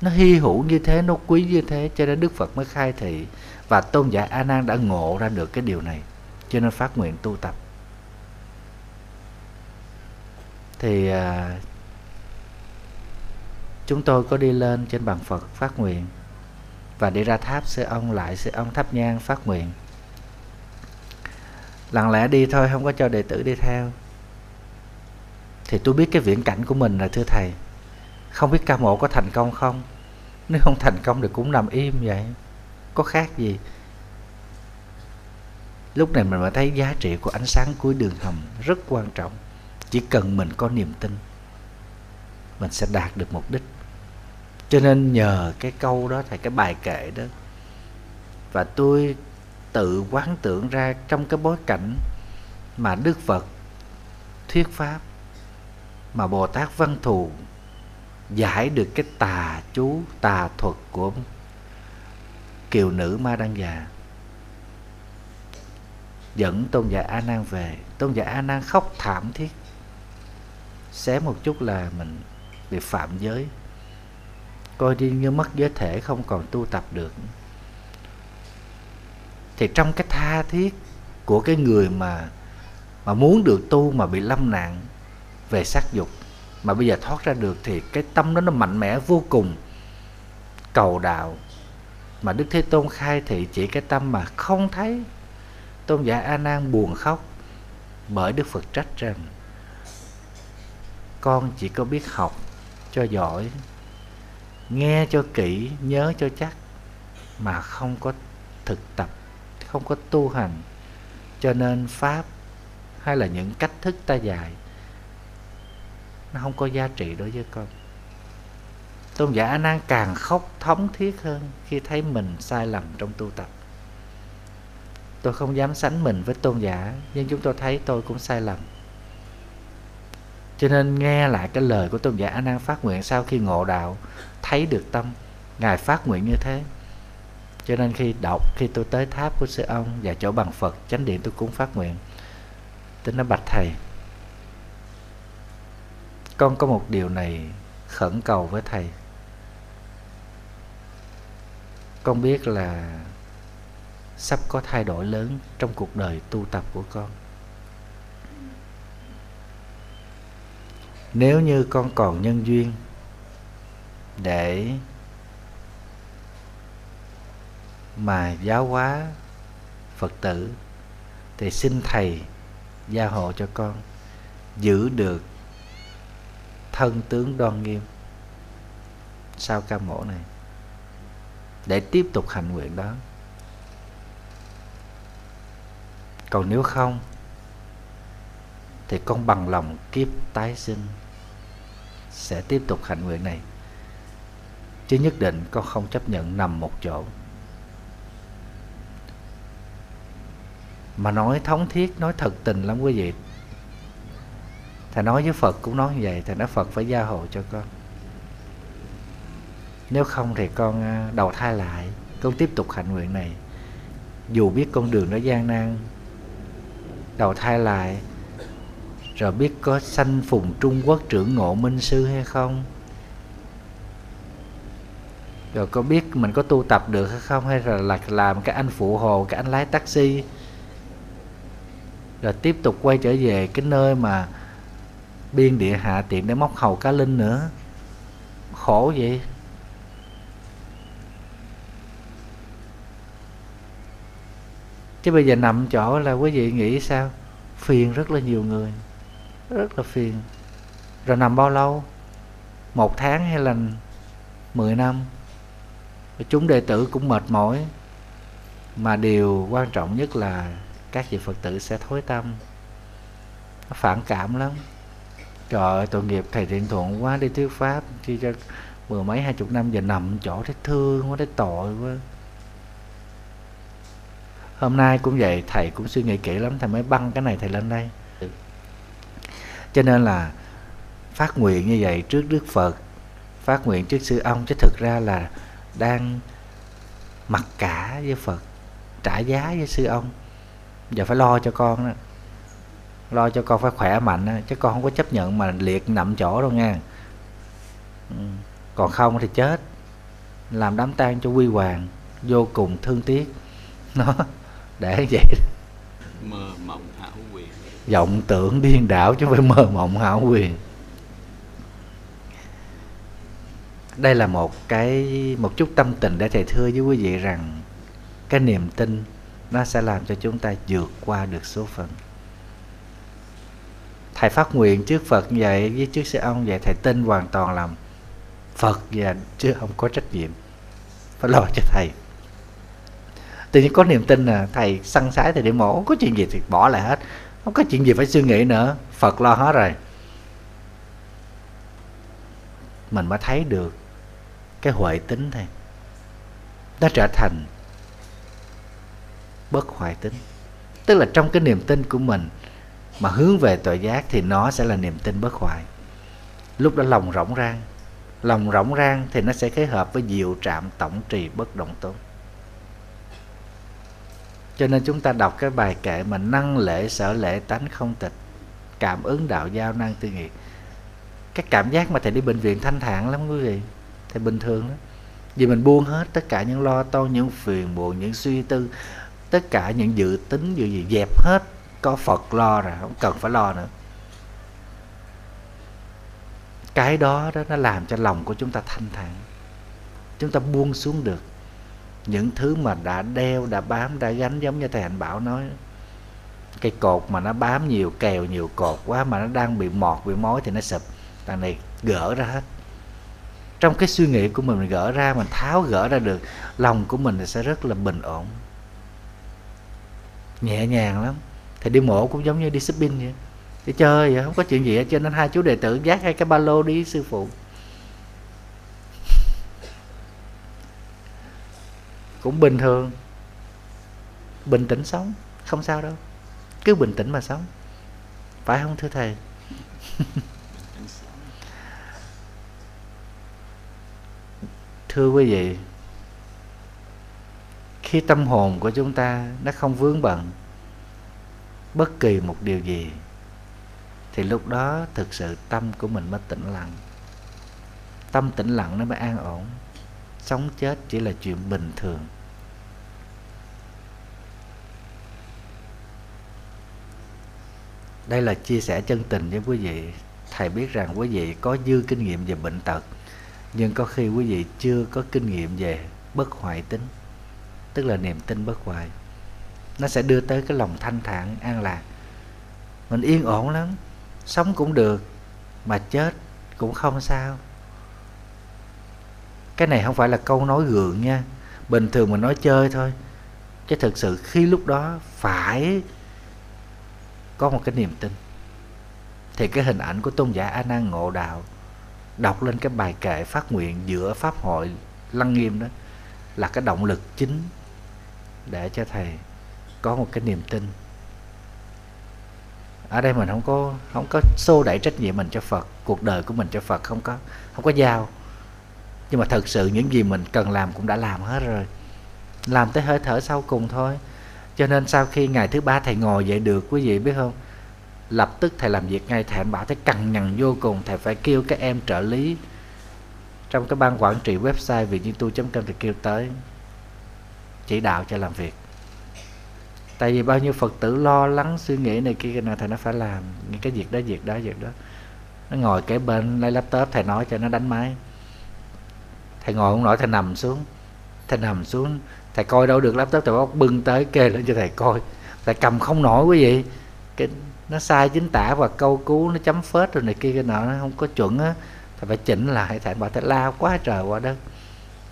Nó hy hữu như thế nó quý như thế cho nên đức phật mới khai thị và tôn giả a nan đã ngộ ra được cái điều này cho nên phát nguyện tu tập. Thì à, chúng tôi có đi lên trên bàn phật phát nguyện và đi ra tháp sư ông lại sư ông thắp nhang phát nguyện lặng lẽ đi thôi, không có cho đệ tử đi theo. Thì tôi biết cái viễn cảnh của mình là, thưa thầy, không biết ca mộ có thành công không? Nếu không thành công thì cũng nằm im vậy. Có khác gì? Lúc này mình mới thấy giá trị của ánh sáng cuối đường hầm rất quan trọng. Chỉ cần mình có niềm tin, mình sẽ đạt được mục đích. Cho nên nhờ cái câu đó, thầy, cái bài kệ đó, và tôi tự quán tưởng ra trong cái bối cảnh mà đức phật thuyết pháp, mà bồ tát văn thù giải được cái tà chú, tà thuật của kiều nữ ma đăng già. Dẫn tôn giả a nan về. Tôn giả a nan khóc thảm thiết. Xé một chút là mình bị phạm giới. Coi đi như mất giới thể, không còn tu tập được thì trong cái tha thiết của cái người mà mà muốn được tu mà bị lâm nạn về sắc dục, mà bây giờ thoát ra được thì cái tâm đó nó mạnh mẽ vô cùng. Cầu đạo mà đức thế tôn khai thị chỉ cái tâm mà không thấy. Tôn giả a nan buồn khóc bởi đức phật trách rằng, con chỉ có biết học cho giỏi, nghe cho kỹ, nhớ cho chắc mà không có thực tập không có tu hành. Cho nên pháp hay là những cách thức ta dạy, nó không có giá trị đối với con. Tôn giả a nan càng khóc thống thiết hơn khi thấy mình sai lầm trong tu tập. Tôi không dám sánh mình với tôn giả, nhưng chúng tôi thấy tôi cũng sai lầm. Cho nên nghe lại cái lời của tôn giả a nan phát nguyện sau khi ngộ đạo, thấy được tâm, ngài phát nguyện như thế cho nên khi đọc, khi tôi tới tháp của sư ông và chỗ bằng phật, chánh điện tôi cũng phát nguyện. Tính nó bạch thầy, con có một điều này khẩn cầu với thầy. Con biết là sắp có thay đổi lớn trong cuộc đời tu tập của con. Nếu như con còn nhân duyên để mà giáo hóa phật tử, thì xin thầy gia hộ cho con giữ được thân tướng đoan nghiêm sau ca mổ này, để tiếp tục hành nguyện đó. Còn nếu không, thì con bằng lòng kiếp tái sinh sẽ tiếp tục hành nguyện này. Chứ nhất định con không chấp nhận nằm một chỗ. Mà nói thống thiết, nói thật tình lắm quý vị. Thầy nói với phật cũng nói như vậy, thầy nói phật phải gia hộ cho con. Nếu không thì con à, đầu thai lại, con tiếp tục hạnh nguyện này. Dù biết con đường nó gian nan, đầu thai lại, rồi biết có sanh phùng trung quốc trưởng ngộ minh sư hay không, rồi có biết mình có tu tập được hay không, hay là làm cái anh phụ hồ, cái anh lái taxi rồi tiếp tục quay trở về cái nơi mà biên địa hạ tiện để móc hầu cá linh nữa. Khổ vậy. Chứ bây giờ nằm chỗ là quý vị nghĩ sao? Phiền rất là nhiều người. Rất là phiền. Rồi nằm bao lâu? Một tháng hay là mười năm? Chúng đệ tử cũng mệt mỏi. Mà điều quan trọng nhất là các vị phật tử sẽ thối tâm. Nó phản cảm lắm. Trời ơi, tội nghiệp thầy thiện thuận quá, đi thuyết pháp chi cho mười mấy, hai chục năm giờ nằm chỗ thấy thương quá, thấy tội quá. Hôm nay cũng vậy, thầy cũng suy nghĩ kỹ lắm, thầy mới băng cái này thầy lên đây. Cho nên là phát nguyện như vậy trước đức phật, phát nguyện trước sư ông, chứ thực ra là đang mặc cả với phật, trả giá với sư ông giờ phải lo cho con đó. Lo cho con phải khỏe mạnh á, chứ con không có chấp nhận mà liệt nằm chỗ đâu nha ừ. còn không thì chết. Làm đám tang cho quy hoàng. Vô cùng thương tiếc. Nó để vậy mơ mộng hảo quyền vọng tưởng điên đảo chứ phải mơ mộng hảo quyền đây là một cái một chút tâm tình để thầy thưa với quý vị rằng cái niềm tin nó sẽ làm cho chúng ta vượt qua được số phận. Thầy phát nguyện trước phật như vậy, với trước sư ông vậy, thầy tin hoàn toàn làm phật và chứ không có trách nhiệm. Phải lo cho thầy. Tự nhiên có niềm tin là thầy săn sái, thầy đi mổ, không có chuyện gì thì bỏ lại hết. Không có chuyện gì phải suy nghĩ nữa. Phật lo hết rồi. Mình mới thấy được cái huệ tính thầy nó trở thành bất hoại tính tức là trong cái niềm tin của mình mà hướng về tội giác thì nó sẽ là niềm tin bất hoại lúc đó lòng rỗng rang. Lòng rỗng rang thì nó sẽ kết hợp với diệu trạm tổng trì bất động tốn cho nên chúng ta đọc cái bài kệ mà năng lễ sở lễ tánh không tịch, cảm ứng đạo giao năng tư nghị. Cái cảm giác mà thầy đi bệnh viện thanh thản lắm quý vị, thầy bình thường đó vì mình buông hết tất cả những lo toan, những phiền muộn, những suy tư tất cả những dự tính dự gì dẹp hết. Có phật lo rồi không cần phải lo nữa. Cái đó đó nó làm cho lòng của chúng ta thanh thản. Chúng ta buông xuống được những thứ mà đã đeo đã bám đã gánh giống như thầy hạnh bảo nói. Cây cột mà nó bám nhiều kèo nhiều cột quá mà nó đang bị mọt bị mối thì nó sụp. Đằng này gỡ ra hết. Trong cái suy nghĩ của mình, mình gỡ ra mình tháo gỡ ra được lòng của mình sẽ rất là bình ổn nhẹ nhàng lắm. Thì đi mổ cũng giống như đi shopping vậy. Đi chơi vậy, không có chuyện gì hết, cho nên hai chú đệ tử dắt hai cái ba lô đi sư phụ. Cũng bình thường. Bình tĩnh sống, không sao đâu. Cứ bình tĩnh mà sống. Phải không, thưa thầy? Thưa quý vị khi tâm hồn của chúng ta nó không vướng bận bất kỳ một điều gì, thì lúc đó thực sự tâm của mình mới tĩnh lặng. Tâm tĩnh lặng nó mới an ổn, sống chết chỉ là chuyện bình thường. Đây là chia sẻ chân tình với quý vị. Thầy biết rằng quý vị có dư kinh nghiệm về bệnh tật, nhưng có khi quý vị chưa có kinh nghiệm về bất hoại tính tức là niềm tin bất hoại nó sẽ đưa tới cái lòng thanh thản, an lạc. Mình yên ổn lắm, sống cũng được, mà chết cũng không sao. Cái này không phải là câu nói gượng nha. Bình thường mình nói chơi thôi. Chứ thực sự khi lúc đó phải có một cái niềm tin. Thì cái hình ảnh của tôn giả a nan ngộ đạo đọc lên cái bài kệ phát nguyện giữa pháp hội lăng nghiêm đó là cái động lực chính để cho thầy có một cái niềm tin. Ở đây mình không có không có xô đẩy trách nhiệm mình cho Phật, cuộc đời của mình cho Phật không có không có giao. Nhưng mà thật sự những gì mình cần làm cũng đã làm hết rồi. Làm tới hơi thở sau cùng thôi. Cho nên sau khi ngày thứ ba thầy ngồi dậy được, quý vị biết không? Lập tức thầy làm việc ngay, thầy bảo thấy cằn nhằn vô cùng. Thầy phải kêu các em trợ lý trong cái ban quản trị website việt tu com thì kêu tới chỉ đạo cho làm việc. Tại vì bao nhiêu phật tử lo lắng suy nghĩ này kia nào thầy nó phải làm. Những cái việc đó việc đó việc đó. Nó ngồi kế bên, lấy laptop, thầy nói cho nó đánh máy. Thầy ngồi không nổi, thầy nằm xuống. Thầy nằm xuống, thầy coi đâu được laptop, thầy bóc bưng tới kê lên cho thầy coi. Thầy cầm không nổi quý vị. Cái, nó sai chính tả và câu cú nó chấm phết rồi này kia, cái nọ, nó không có chuẩn á. Thầy phải chỉnh lại, thầy bảo thầy lao quá trời qua đất.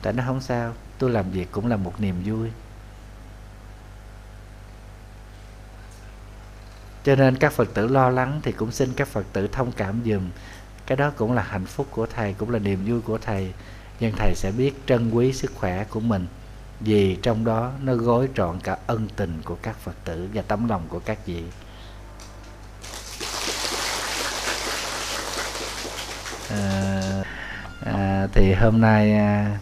Tại nó không sao tôi làm việc cũng là một niềm vui. Cho nên các phật tử lo lắng thì cũng xin các phật tử thông cảm dùm. Cái đó cũng là hạnh phúc của thầy cũng là niềm vui của thầy. Nhưng thầy sẽ biết trân quý sức khỏe của mình vì trong đó nó gói trọn cả ân tình của các phật tử và tấm lòng của các vị. À, à, thì hôm nay à,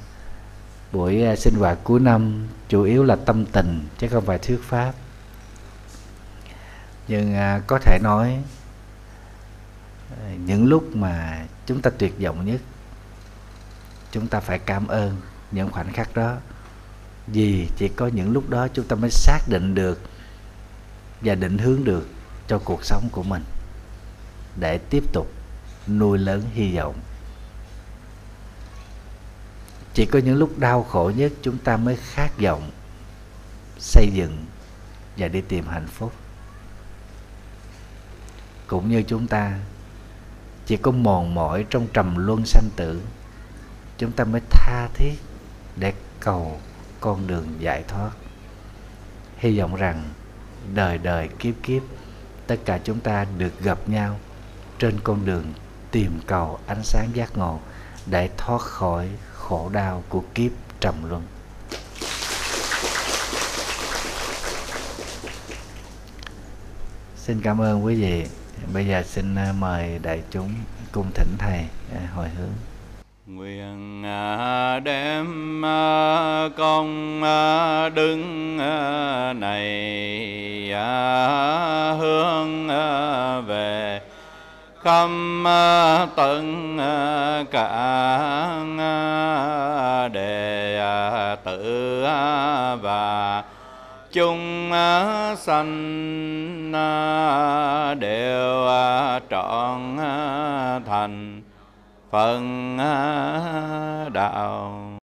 buổi à, sinh hoạt cuối năm chủ yếu là tâm tình chứ không phải thuyết pháp. Nhưng à, có thể nói à, những lúc mà chúng ta tuyệt vọng nhất, chúng ta phải cảm ơn những khoảnh khắc đó. Vì chỉ có những lúc đó chúng ta mới xác định được và định hướng được cho cuộc sống của mình để tiếp tục nuôi lớn hy vọng chỉ có những lúc đau khổ nhất chúng ta mới khát vọng xây dựng và đi tìm hạnh phúc. Cũng như chúng ta, chỉ có mòn mỏi trong trầm luân sanh tử, chúng ta mới tha thiết để cầu con đường giải thoát. Hy vọng rằng đời đời kiếp kiếp, tất cả chúng ta được gặp nhau trên con đường tìm cầu ánh sáng giác ngộ để thoát khỏi khổ đau của kiếp trầm luân. Xin cảm ơn quý vị. Bây giờ xin à, mời đại chúng cung thỉnh thầy à, hồi hướng. Nguyện à, đem công đứng này hướng về khâm à, tận à, cả à, đề tử và chung sanh đều trọn thành phần đạo.